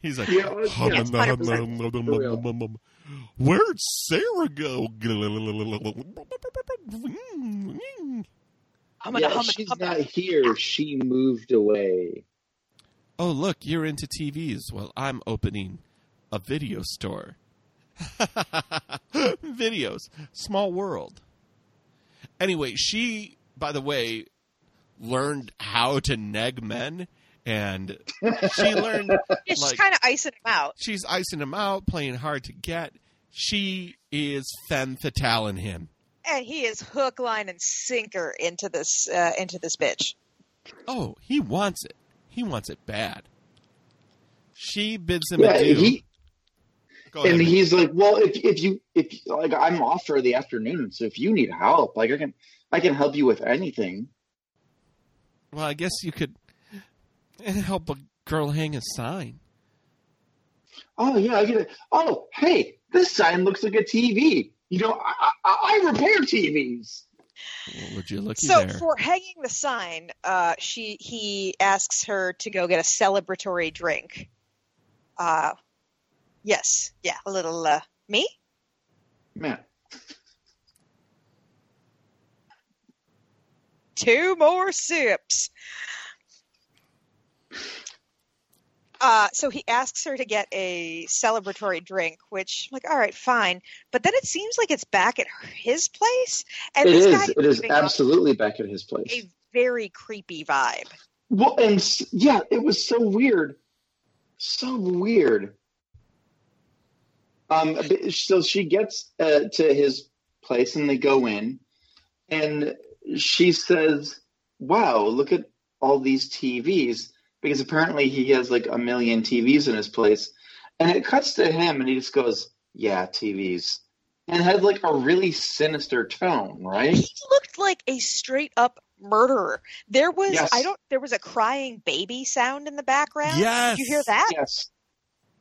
He's like, Yeah, yeah. Yes, 100%. "Where'd Sarah go?" I'm gonna yeah, hum she's hum not here. She moved away. Oh, look, you're into TVs. Well, I'm opening a video store. Videos. Small world. Anyway, she, by the way, learned how to neg men, and she learned, Yeah, she's like, kind of icing him out. she's icing him out, playing hard to get. She is femme fatale in him. and he is hook, line, and sinker into this uh, into this bitch. Oh, he wants it. He wants it bad. She bids him Yeah, adieu. he Go ahead. and he's like, well, if if you if like I'm off for the afternoon, so if you need help, like I can I can help you with anything. Well, I guess you could help a girl hang a sign. Oh yeah, I get it. Oh hey, this sign looks like a TV. You know, I I, I repair TVs. Well, would you looky So there? for hanging the sign, uh, she he asks her to go get a celebratory drink. Uh, yes, yeah, a little uh, me. Man, Two more sips. Uh, so he asks her to get a celebratory drink, which I'm like, all right, fine. But then it seems like it's back at his place, and it is. It is absolutely back at his place. a very creepy vibe. Well, and yeah, it was so weird, so weird. Um, so she gets uh, to his place and they go in, and she says, "Wow, look at all these TVs." Because apparently he has like a million TVs in his place, and it cuts to him, and he just goes, "Yeah, TVs," and had like a really sinister tone, right? He looked like a straight up murderer. There was Yes. I don't there was a crying baby sound in the background. Yes. Did you hear that? Yes.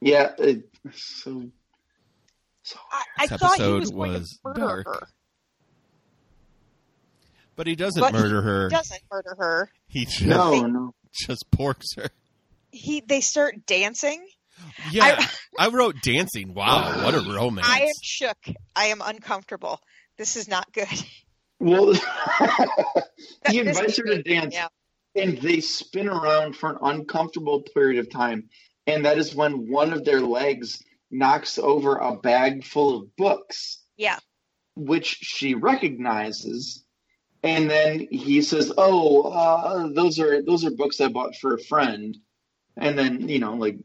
Yeah. It, so. So I, I This thought he episode was going was to murder dark. her. But he doesn't But murder he her. Doesn't murder her. He just, no, no. just porks her. He they start dancing. Yeah, I, wrote dancing. Wow, what a romance! I am shook. I am uncomfortable. This is not good. Well, he invites her to dance, Yeah. and they spin around for an uncomfortable period of time, and that is when one of their legs knocks over a bag full of books, Yeah. which she recognizes. And then he says, "Oh, uh, those are those are books I bought for a friend." And then you know, like,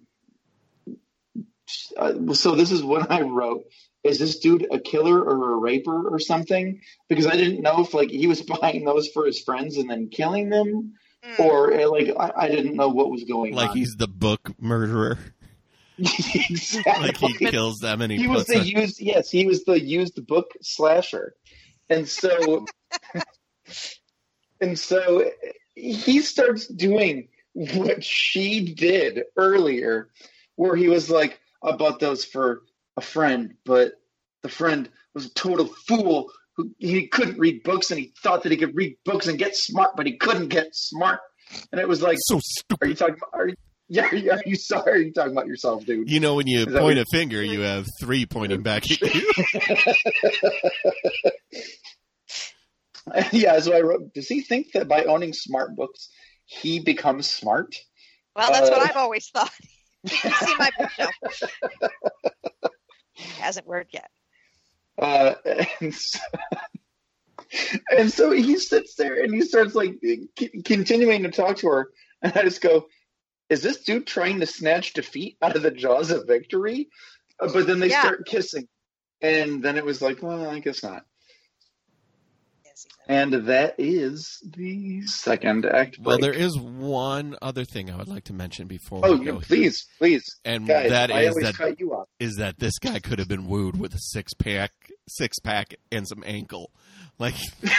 uh, so this is what I wrote. Is this dude a killer or a raper or something? Because I didn't know if like he was buying those for his friends and then killing them, Mm. or uh, like I, I didn't know what was going like on. Like he's the book murderer. exactly. Like he kills them and he, he was the a- used yes he was the used book slasher and so and so he starts doing what she did earlier where he was like i bought those for a friend but the friend was a total fool who he couldn't read books and he thought that he could read books and get smart, but he couldn't get smart. And it was like, So stupid. are you talking about? Are you, yeah, are you, sorry? Are you talking about yourself, dude? You know, when you point a finger, you have three pointing back at you. yeah, so I wrote. Does he think that by owning smart books, he becomes smart? Well, that's what Uh, I've always thought. you see my bookshelf. Hasn't worked yet. Uh, and, so, and so he sits there and he starts like c- continuing to talk to her, and I just go, "Is this dude trying to snatch defeat out of the jaws of victory?" Uh, But then they Yeah. start kissing, and then it was like, "Well, I guess not." Yes, he said. And that is the second act. Well, there is one other thing I would like to mention before Oh, we you, go. please, please, And guys! that I is always that you is that this guy could have been wooed with a six pack, six pack, and some ankle, like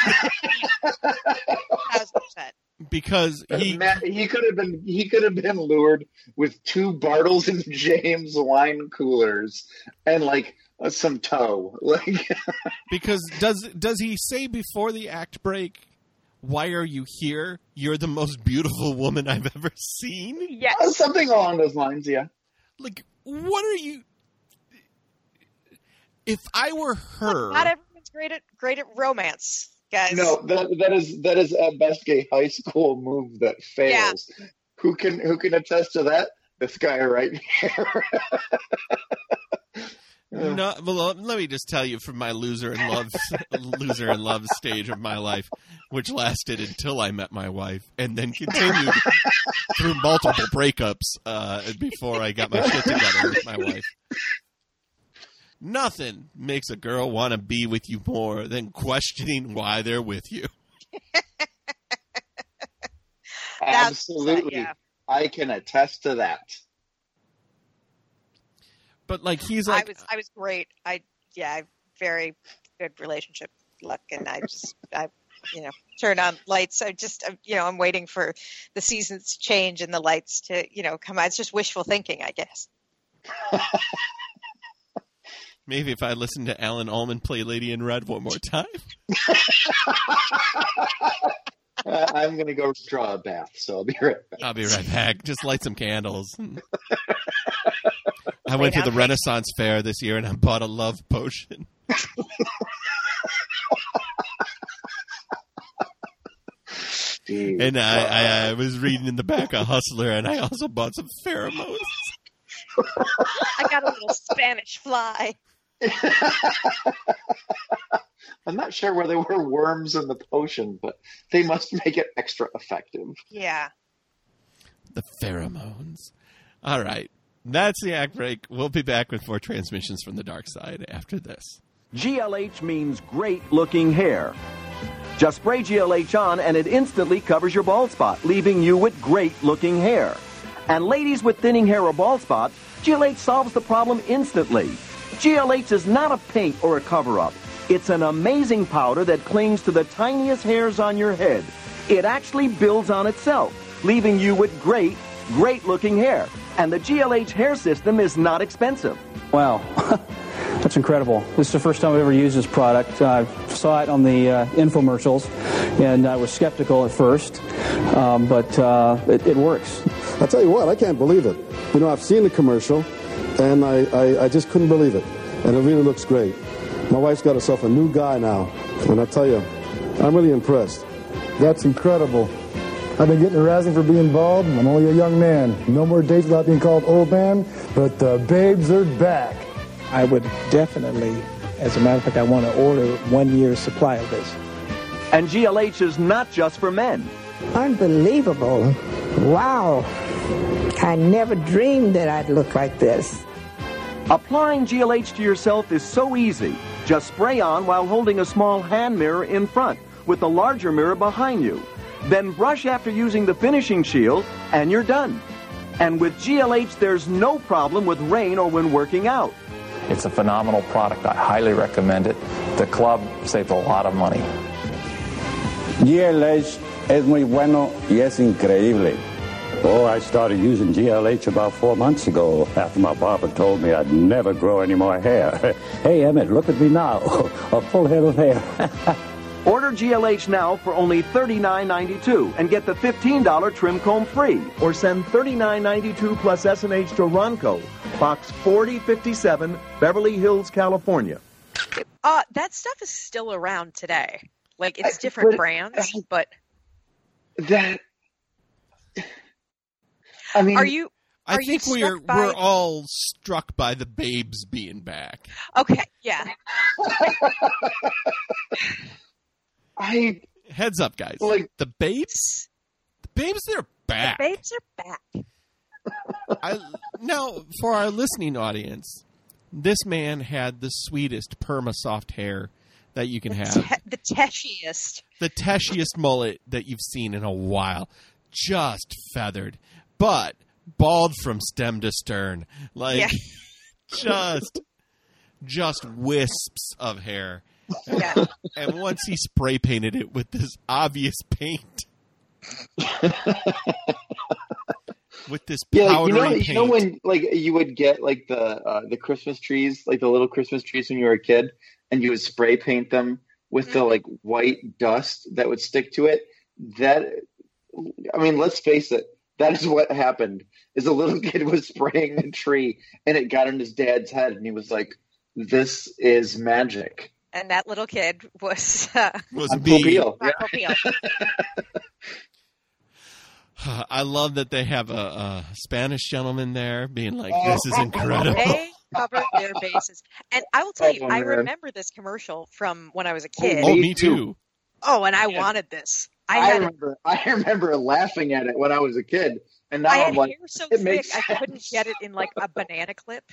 because he Matt, he could have been he could have been lured with two Bartles and Jaymes wine coolers and like uh, some toe. Like because does does he say before the act break? Why are you here? You're the most beautiful woman I've ever seen. Yes. something along those lines. Yeah. Like, what are you? If I were her, Not everyone's great at great at romance, guys. No, that that is that is at best a high school move that fails. Who can who can attest to that? This guy right here. No, well, let me just tell you from my loser in love, loser in love stage of my life, which lasted until I met my wife, and then continued through multiple breakups uh, before I got my shit together with my wife. Nothing makes a girl want to be with you more than questioning why they're with you. That's- Absolutely, yeah. I can attest to that. But like he's like I was I was great. I yeah, I very good relationship luck, and I just I you know turn on lights. I just I, you know I'm waiting for the seasons to change and the lights to you know come on. It's just wishful thinking, I guess. maybe if I listen to Alan Allman play Lady in Red one more time. Uh, I'm gonna go draw a bath, so I'll be right back. I'll be right back. Just light some candles. I went to the Renaissance Fair this year and I bought a love potion. Dude. And I, I, I was reading in the back a Hustler and I also bought some pheromones. I got a little Spanish fly. I'm not sure where there were worms in the potion, but they must make it extra effective. Yeah. The pheromones. All right. That's the act break. We'll be back with more transmissions from the dark side after this. GLH means great looking hair. Just spray GLH on and it instantly covers your bald spot, leaving you with great looking hair. And ladies with thinning hair or bald spots, GLH solves the problem instantly. GLH is not a paint or a cover up. It's an amazing powder that clings to the tiniest hairs on your head. It actually builds on itself, leaving you with great, great looking hair. And the GLH hair system is not expensive. Wow, that's incredible. This is the first time I've ever used this product. I saw it on the uh, infomercials, and I was skeptical at first, um, but uh, it, it works. I'll tell you what, I can't believe it. You know, I've seen the commercial, and I, I, I just couldn't believe it. And it really looks great. My wife's got herself a new guy now, and I tell you, I'm really impressed. That's incredible. I've been getting harassing for being bald. I'm only a young man. No more dates without being called old man, but the babes are back. I would definitely, as a matter of fact, I want to order one year's supply of this. And GLH is not just for men. Unbelievable. Wow. I never dreamed that I'd look like this. Applying GLH to yourself is so easy. Just spray on while holding a small hand mirror in front with a larger mirror behind you. Then brush after using the finishing shield and you're done. And with GLH, there's no problem with rain or when working out. It's a phenomenal product. I highly recommend it. The club saved a lot of money. GLH es muy bueno y es increíble. Oh, I started using GLH about four months ago after my barber told me I'd never grow any more hair. hey, Emmett, look at me now. A full head of hair. Order GLH now for only $39.92 and get the $15 trim comb free. Or send $39.92 plus S&H to Ronco, Box 4057, Beverly Hills, California. Uh, that stuff is still around today. Like it's different but- brands, but That. I mean, are you? I Are you think we're by- we're all struck by the babes being back. Okay, yeah. I Heads up, guys. Like- the babes, the babes, they're back. Babes are back. I, now, for our listening audience, this man had the sweetest perma soft hair that you can have. Te- the teshiest. the teshiest mullet that you've seen in a while. Just feathered, but bald from stem to stern. Like Yeah. just just wisps of hair. Yeah. And once he spray painted it with this obvious paint. with this yeah, you know, paint. you know when like you would get like the uh, the Christmas trees, like the little Christmas trees when you were a kid, and you would spray paint them with the like white dust that would stick to it. That, I mean, let's face it, that is what happened. Is a little kid was spraying a tree, and it got in his dad's head, and he was like, "This is magic." And that little kid was uh, was Uncle me. Beal. Rocco I love that they have a, a Spanish gentleman there being like, Oh. "This is incredible." They covered their bases. And I will tell you, Oh, I remember this commercial from when I was a kid. Oh, Me me too. too. Oh, and I Yeah. wanted this. I I, had remember, I remember laughing at it when I was a kid, and now I I'm had like, hair so it thick makes I couldn't get it in like a banana clip,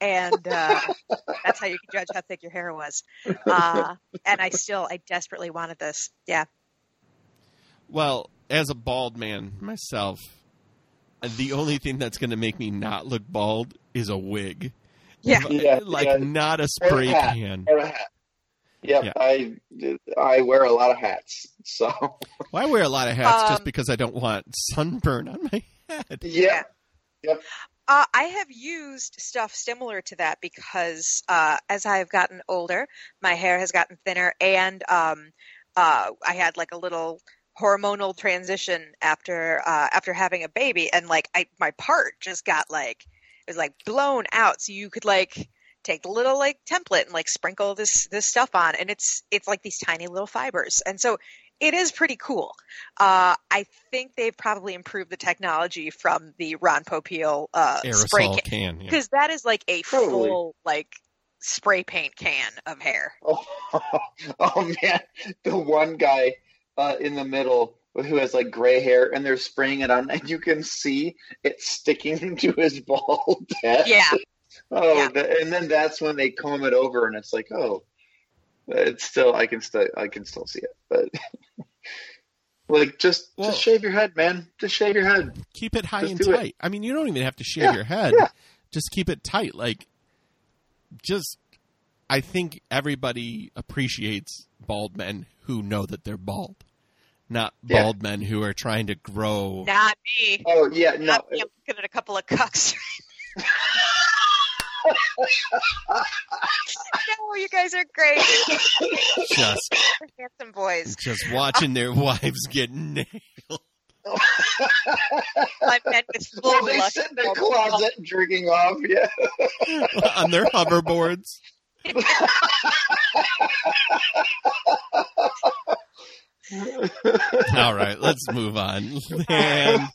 and uh, that's how you can judge how thick your hair was. Uh, and I still, I desperately wanted this. Yeah, Well, as a bald man myself, the only thing that's going to make me not look bald is a wig. yeah. Yeah, like yeah. not a Or a spray hat. can. Or a hat. Yep, Yeah. I I wear a lot of hats, so Well, I wear a lot of hats just Um, because I don't want sunburn on my head. yeah, yep. Uh, I have used stuff similar to that because uh, as I have gotten older, my hair has gotten thinner, and um, uh, I had like a little hormonal transition after uh, after having a baby, and like I my part just got like it was like blown out, so you could like take the little like template and like sprinkle this this stuff on, and it's it's like these tiny little fibers, and so it is pretty cool. Uh, I think they've probably improved the technology from the Ron Popeil uh, spray Aerosol can can. yeah. because that is like a Totally. full like spray paint can of hair. Oh, oh man, the one guy uh, in the middle who has like gray hair, and they're spraying it on, and you can see it sticking to his bald head. Yeah, Oh, Yeah. the- and then that's when they comb it over, and it's like, oh, it's still I can still I can still see it, but like just Well- just shave your head, man. Just shave your head. Keep it high Just and do it. tight. I mean, you don't even have to shave Yeah, your head. yeah. Just keep it tight. Like, just, I think everybody appreciates bald men who know that they're bald, not Yeah. bald men who are trying to grow. not me. Oh yeah, no. Not me. I'm looking at a couple of cucks. no, you guys are great. Just, You're handsome boys. just watching their wives get nailed. I meant with full While they lust sit in the for closet drinking off, yeah. on their hoverboards. All right, let's move on. And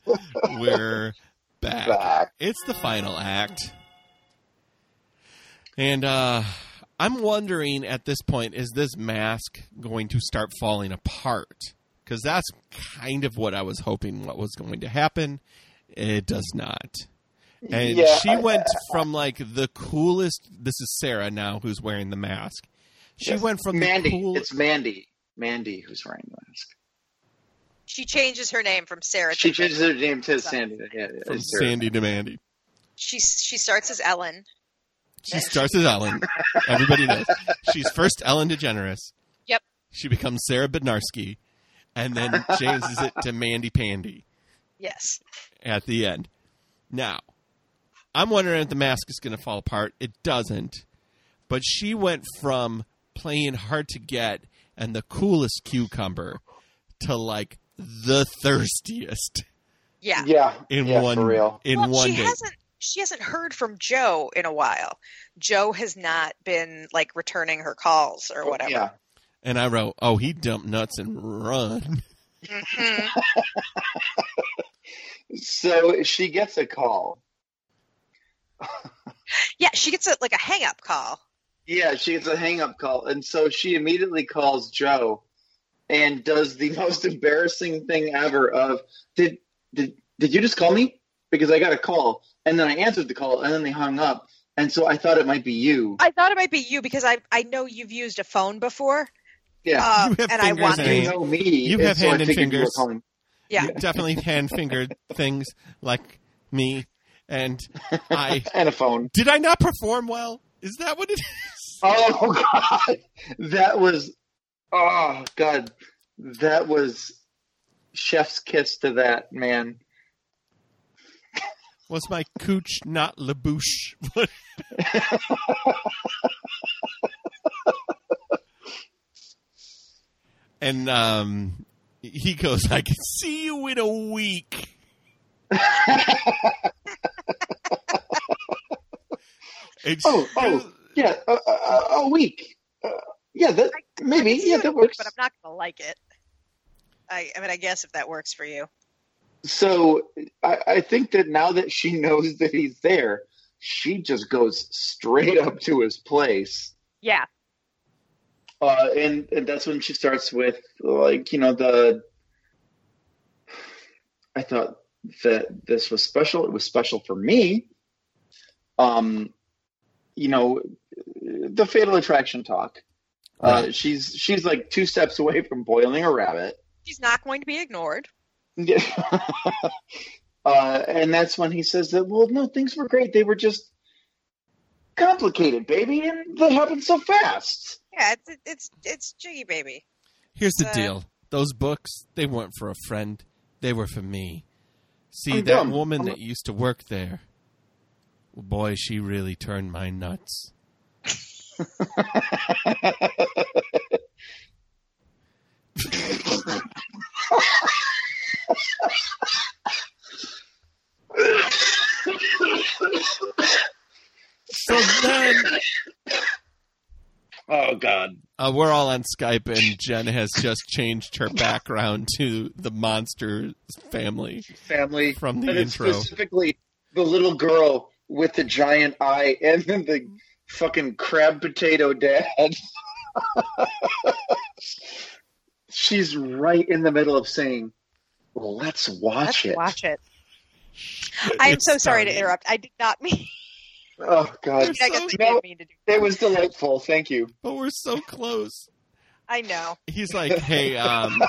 we're back. Back. It's the final act. And uh I'm wondering at this point is this mask going to start falling apart? Cuz that's kind of what I was hoping what was going to happen. It does not. And Yeah, she I- went from like the coolest this is Sarah now who's wearing the mask. She Yes. went from Mandy. the cool It's Mandy. Mandy who's wearing the mask. She changes her name from Sarah. She to changes her name to Sandy. Yeah, yeah, from Sarah. Sandy to Mandy. She she starts as Ellen. She starts as Ellen. Everybody knows. She's first Ellen DeGeneres. Yep. She becomes Sarah Bednarski, and then changes it to Mandy Pandy. Yes. at the end. Now, I'm wondering if the mask is going to fall apart. It doesn't. But she went from playing hard to get and the coolest cucumber to like the thirstiest Yeah. Yeah. in yeah, one for real. in well, one she day. hasn't she hasn't heard from Joe in a while. Joe has not been like returning her calls or whatever. Yeah. And I wrote, "Oh, he dumped nuts and run." Mhm. So she gets a call. Yeah, she gets a like a hang up call. Yeah, she gets a hang up call. And so she immediately calls Joe and does the most embarrassing thing ever of did did did you just call me? Because I got a call. And then I answered the call and then they hung up. And so I thought it might be you. I thought it might be you because I I know you've used a phone before. Yeah. Uh, You have and I fingers wanted and You know me. You and have so hand and figured you were fingers. yeah. You definitely hand fingered things like me, and I And a phone. did I not perform well? Is that what it is? Oh god. That was oh god. That was chef's kiss to that, man. Was my cooch not labouche? and um, he goes, "I can see you in a week." It's Oh, oh, yeah, a, a, a week. Uh, yeah, that maybe. I can see Yeah, that works. But I'm not gonna like it. I I mean I guess if that works for you. So I, I think that now that she knows that he's there, she just goes straight up to his place. Yeah. Uh, and, and that's when she starts with like, you know, the I thought that this was special. It was special for me. Um, you know, the fatal attraction talk. Uh, she's she's like two steps away from boiling a rabbit. She's not going to be ignored. Yeah. uh, and that's when he says that, well, no, things were great. They were just complicated, baby, and they happened so fast. Yeah, it's it's it's Jiggy Baby. Here's the Uh, deal: those books they weren't for a friend; they were for me. See I'm that dumb. woman I'm- that used to work there. Boy, she really turned my nuts. So then, Oh God. uh, we're all on Skype, and Jen has just changed her background to the monster family. Family From the and it's intro. specifically the little girl with the giant eye, and then the fucking crab potato dad. She's right in the middle of saying, "Let's watch Let's it." watch it. I am It's so sorry to interrupt. I did not mean. Oh God. I guess I No, mean to do. it was delightful. Thank you. But we're so close. I know. He's like, "Hey, um,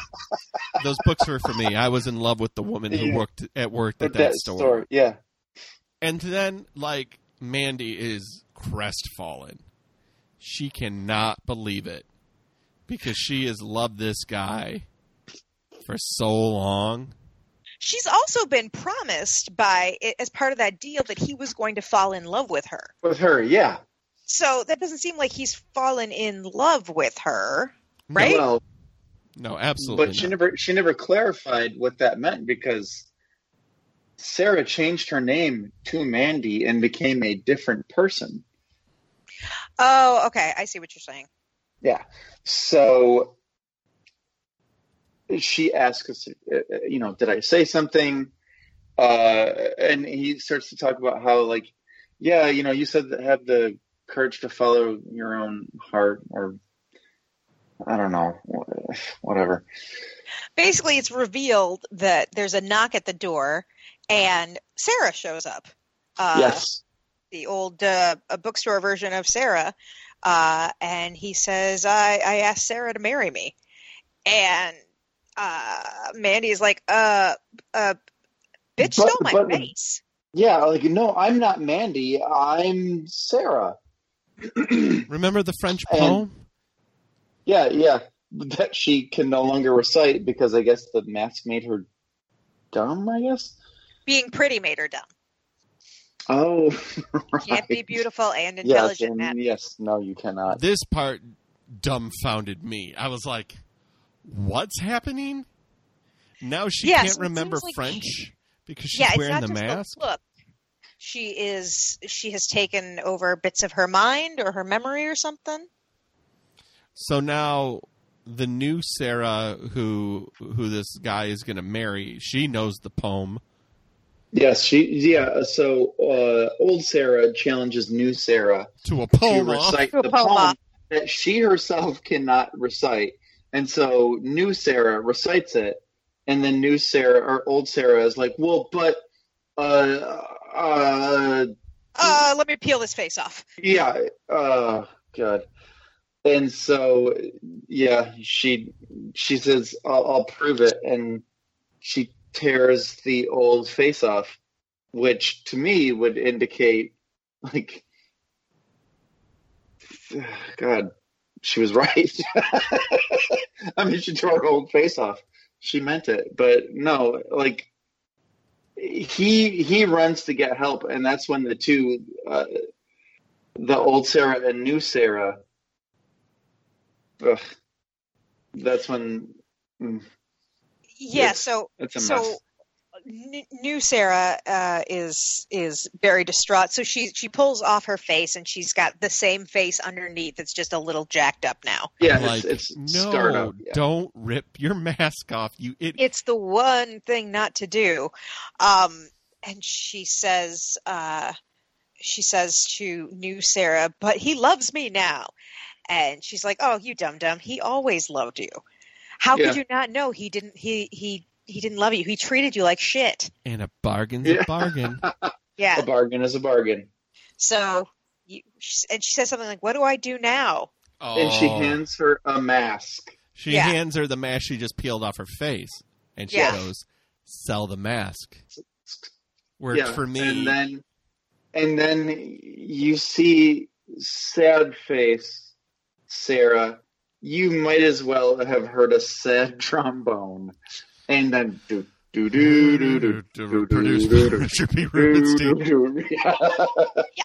those books were for me. I was in love with the woman who Yeah. worked at worked at With that, store. store, yeah. And then, like, Mandy is crestfallen. She cannot believe it because she has loved this guy for so long. She's also been promised by as part of that deal that he was going to fall in love with her. With her, yeah. So that doesn't seem like he's fallen in love with her, right? Well, No, absolutely. but she never she never clarified what that meant because Sarah changed her name to Mandy and became a different person. oh, okay. I see what you're saying. Yeah. So she asks uh, uh, you know, did I say something? Uh, and he starts to talk about how, like, yeah, you know, you said that have the courage to follow your own heart, or I don't know, whatever. Basically, it's revealed that there's a knock at the door, and Sarah shows up. Uh, yes. the old uh, a bookstore version of Sarah, uh, and he says, "I I asked Sarah to marry me," and uh, Mandy is like, "Uh, uh, bitch But- stole my but- face." Yeah, like, no, I'm not Mandy. I'm Sarah. Remember the French And- poem? Yeah, yeah. That she can no longer recite because I guess the mask made her dumb, I guess. Being pretty made her dumb. Oh, Can't be beautiful and yes, intelligent. and Matt. yes, no, you cannot. This part dumbfounded me. I was like, "What's happening?" Now she Yeah, can't so remember like- French because she's yeah, it's wearing not the just mask. the look. She is. She has taken over bits of her mind or her memory or something. So now the new Sarah, who who this guy is going to marry, she knows the poem. Yes, she. Yeah, so uh, old Sarah challenges new Sarah to a to poem. recite To a the poem. poem that she herself cannot recite, and so new Sarah recites it, and then new Sarah or old Sarah is like, "Well, but uh, uh, Uh, let me peel this face off. yeah, uh, God." And so, yeah, she she says, "I'll, I'll prove it," and she tears the old face off, which to me would indicate, like, God, she was right. I mean, she tore her old face off. She meant it, but no, like he he runs to get help, and that's when the two, uh, the old Sarah and new Sarah, ugh, that's when. mm, Yeah. So it's a so new Sarah uh, is is very distraught. So she she pulls off her face and she's got the same face underneath. It's just a little jacked up now. Yeah, like, it's, it's no, scarred. Yeah. don't rip your mask off. You it, It's the one thing not to do. Um, and she says uh, she says to new Sarah, "But he loves me now." And she's like, "Oh, you dum dum. He always loved you. How Yeah. could you not know he didn't? He he he didn't love you. He treated you like shit." and a bargain's Yeah. a bargain. Yeah. A bargain is a bargain. So, you, and she says something like, "What do I do now?" And she Oh. hands her a mask. She Yeah. hands her the mask she just peeled off her face, and she Yeah. goes, "Sell the mask." Worked yeah, for me. And then, and then you see sad face Sarah. You might as well have heard a sad trombone, and then do do do do do do Produced do by B. Rubinstein. Yeah,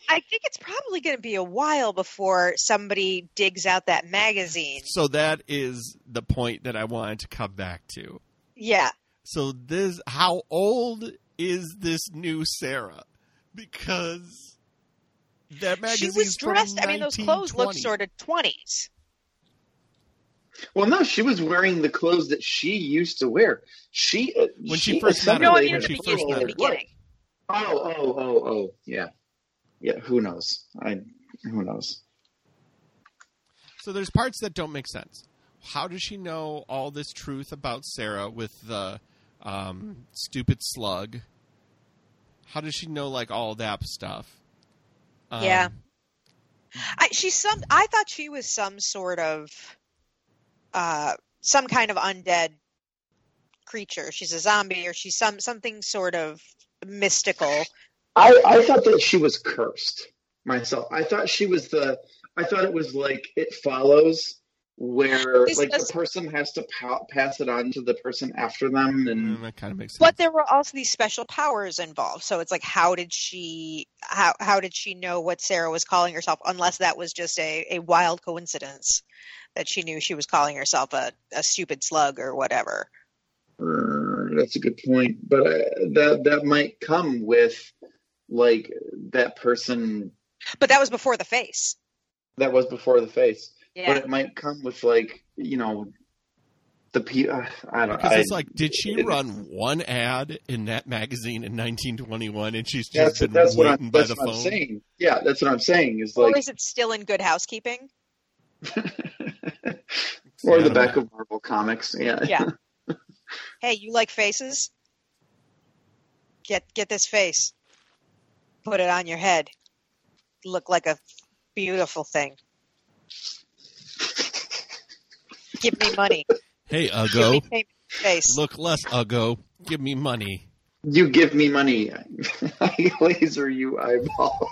I think it's probably going to be a while before somebody digs out that magazine. So that is the point that I wanted to come back to. Yeah. So this, how old is this new Sarah? Because that magazine. She was dressed, I mean, those clothes look sort of 20s. Well, no, she was wearing the clothes that she used to wear. She uh, When she first met her, No, I mean, when in the she first beginning, in the met her. beginning. Oh, oh, oh, oh, yeah, yeah. Who knows? I who knows? So there's parts that don't make sense. How does she know all this truth about Sarah with the um, stupid slug? How does she know like all that stuff? Um, Yeah. I, she's some. I thought she was some sort of, uh, some kind of undead creature. She's a zombie, or she's some something sort of mystical. I I thought that she was cursed myself. I thought she was the. I thought it was like it follows where This like does- the person has to pa- pass it on to the person after them, and Mm, that kind of makes sense. But there were also these special powers involved. So it's like, how did she how how did she know what Sarah was calling herself? Unless that was just a, a wild coincidence that she knew she was calling herself a, a stupid slug or whatever. Uh, that's a good point. But uh, that that might come with like that person But that was before the face. that was before the face. Yeah. But it might come with like you know the pe- uh, I don't. Because I, it's like, did she it- run one ad in that magazine in 1921, and she's just That's been that's what waiting I'm by that's the what I'm phone? saying. Yeah, that's what I'm saying. Is like, or like is it still in good housekeeping? or Yeah, the I back don't of Marvel comics. Yeah. Yeah. hey, you like faces? Get get this face. Put it on your head. Look like a beautiful thing. Give me money. Hey, Give me Ugo, face. look less Ugo. Give me money. You give me money, I laser you eyeball.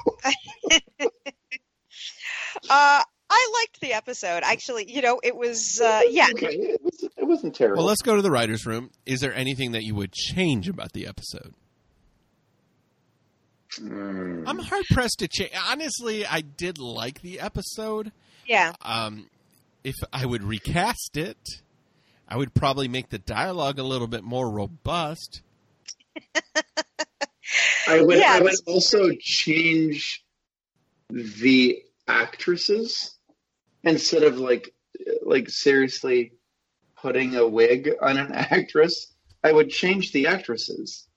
Uh, I liked the episode. Actually, you know, it was uh, yeah. Okay, it, was, it wasn't terrible. Well, let's go to the writers' room. Is there anything that you would change about the episode? Mm. I'm hard pressed to change. Honestly, I did like the episode. Yeah. Um, if I would recast it, I would probably make the dialogue a little bit more robust. I would. Yeah, I would also change the actresses instead of like, like seriously putting a wig on an actress. I would change the actresses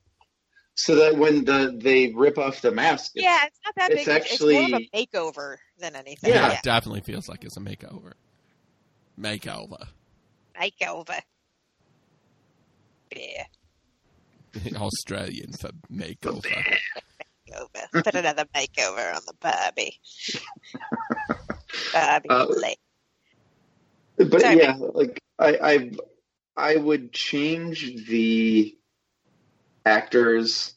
so that when the they rip off the mask, it's- Yeah, it's not that it's big. actually it's more of a makeover than anything. Yeah. it definitely feels like it's a makeover. Makeover. makeover. Yeah, Australian for makeover. makeover. Put another makeover on the Barbie. Uh, Blake. But Sorry. yeah, like I, I, I would change the actors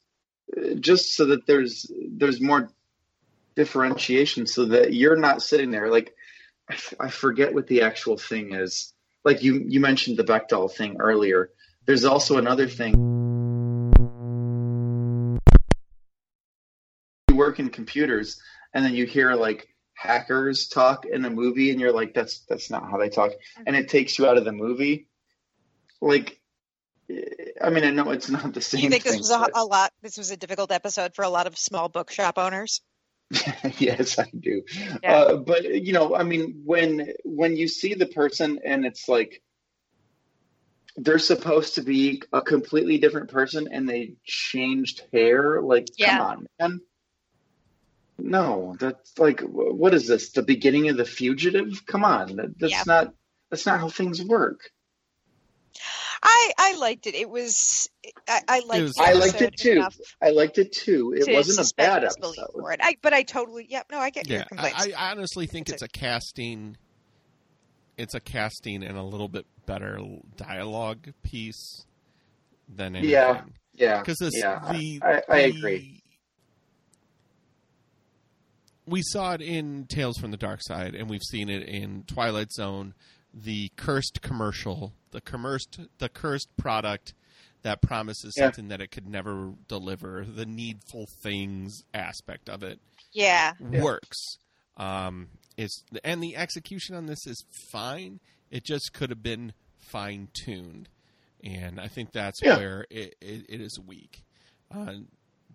uh, just so that there's there's more differentiation, so that you're not sitting there like I, f- I forget what the actual thing is. Like you you mentioned the Bechdel thing earlier. There's also another thing. You work in computers, and then you hear like hackers talk in a movie and you're like that's that's not how they talk and it takes you out of the movie like i mean i know it's not the same You think this was a, but- a lot? This was a difficult episode for a lot of small bookshop owners. yes i do Yeah. uh, but you know i mean when when you see the person and it's like they're supposed to be a completely different person and they changed hair like Yeah. come on man no that's like what is this the beginning of the fugitive come on that, that's Yeah. not that's not how things work I I liked it. It was I, I liked. was- the I liked it too. I liked it too. It to wasn't a bad episode. For it. I, but I totally. Yep. no, I get your Yeah, complaints. I, I honestly think it's a casting. It's a casting and a little bit better dialogue piece than anything. Yeah, yeah, because this yeah. I- the I, I the- agree. We saw it in Tales from the Darkside, and we've seen it in Twilight Zone, the cursed commercial, the cursed the cursed product that promises Yeah. something that it could never deliver. The needful things aspect of it yeah. works. Um, it's and the execution on this is fine. It just could have been fine tuned, and I think that's Yeah. where it, it, it is weak. Uh,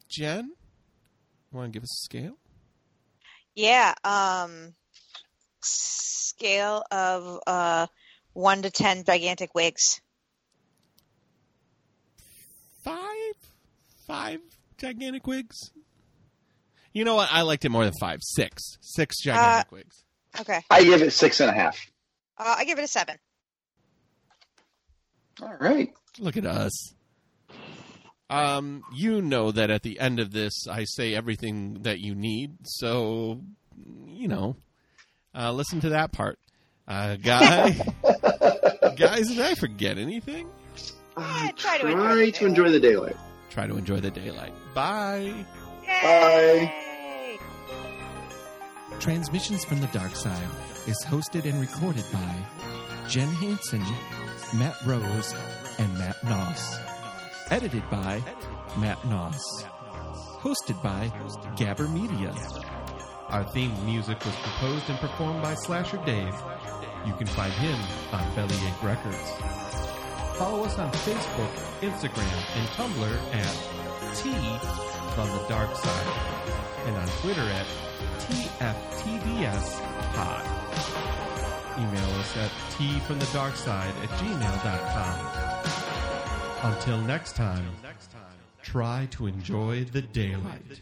Jen, want to give us a scale? Yeah. Um. Scale of uh one to ten gigantic wigs. Five, five gigantic wigs. You know what? I liked it more than five. Six, six gigantic wigs. Okay. I give it six and a half. Uh, I give it a seven. All right. Look at us. Um, you know that at the end of this, I say everything that you need. So, you know, uh, listen to that part. Uh, guy, guys, did I forget anything? Yeah, try to enjoy Try the to enjoy the daylight. Try to enjoy the daylight. Bye. Bye. Transmissions from the Dark Side is hosted and recorded by Jen Hansen, Matt Rose, and Matt Noss. Edited by Matt Noss. Hosted by Gabber Media. Our theme music was composed and performed by Slasher Dave. You can find him on Bellyache Records. Follow us on Facebook, Instagram, and Tumblr at T from the Dark Side, and on Twitter at TFTDS Pod. Email us at T from the Dark Side at gmail.com. Until next time, try to enjoy the daylight.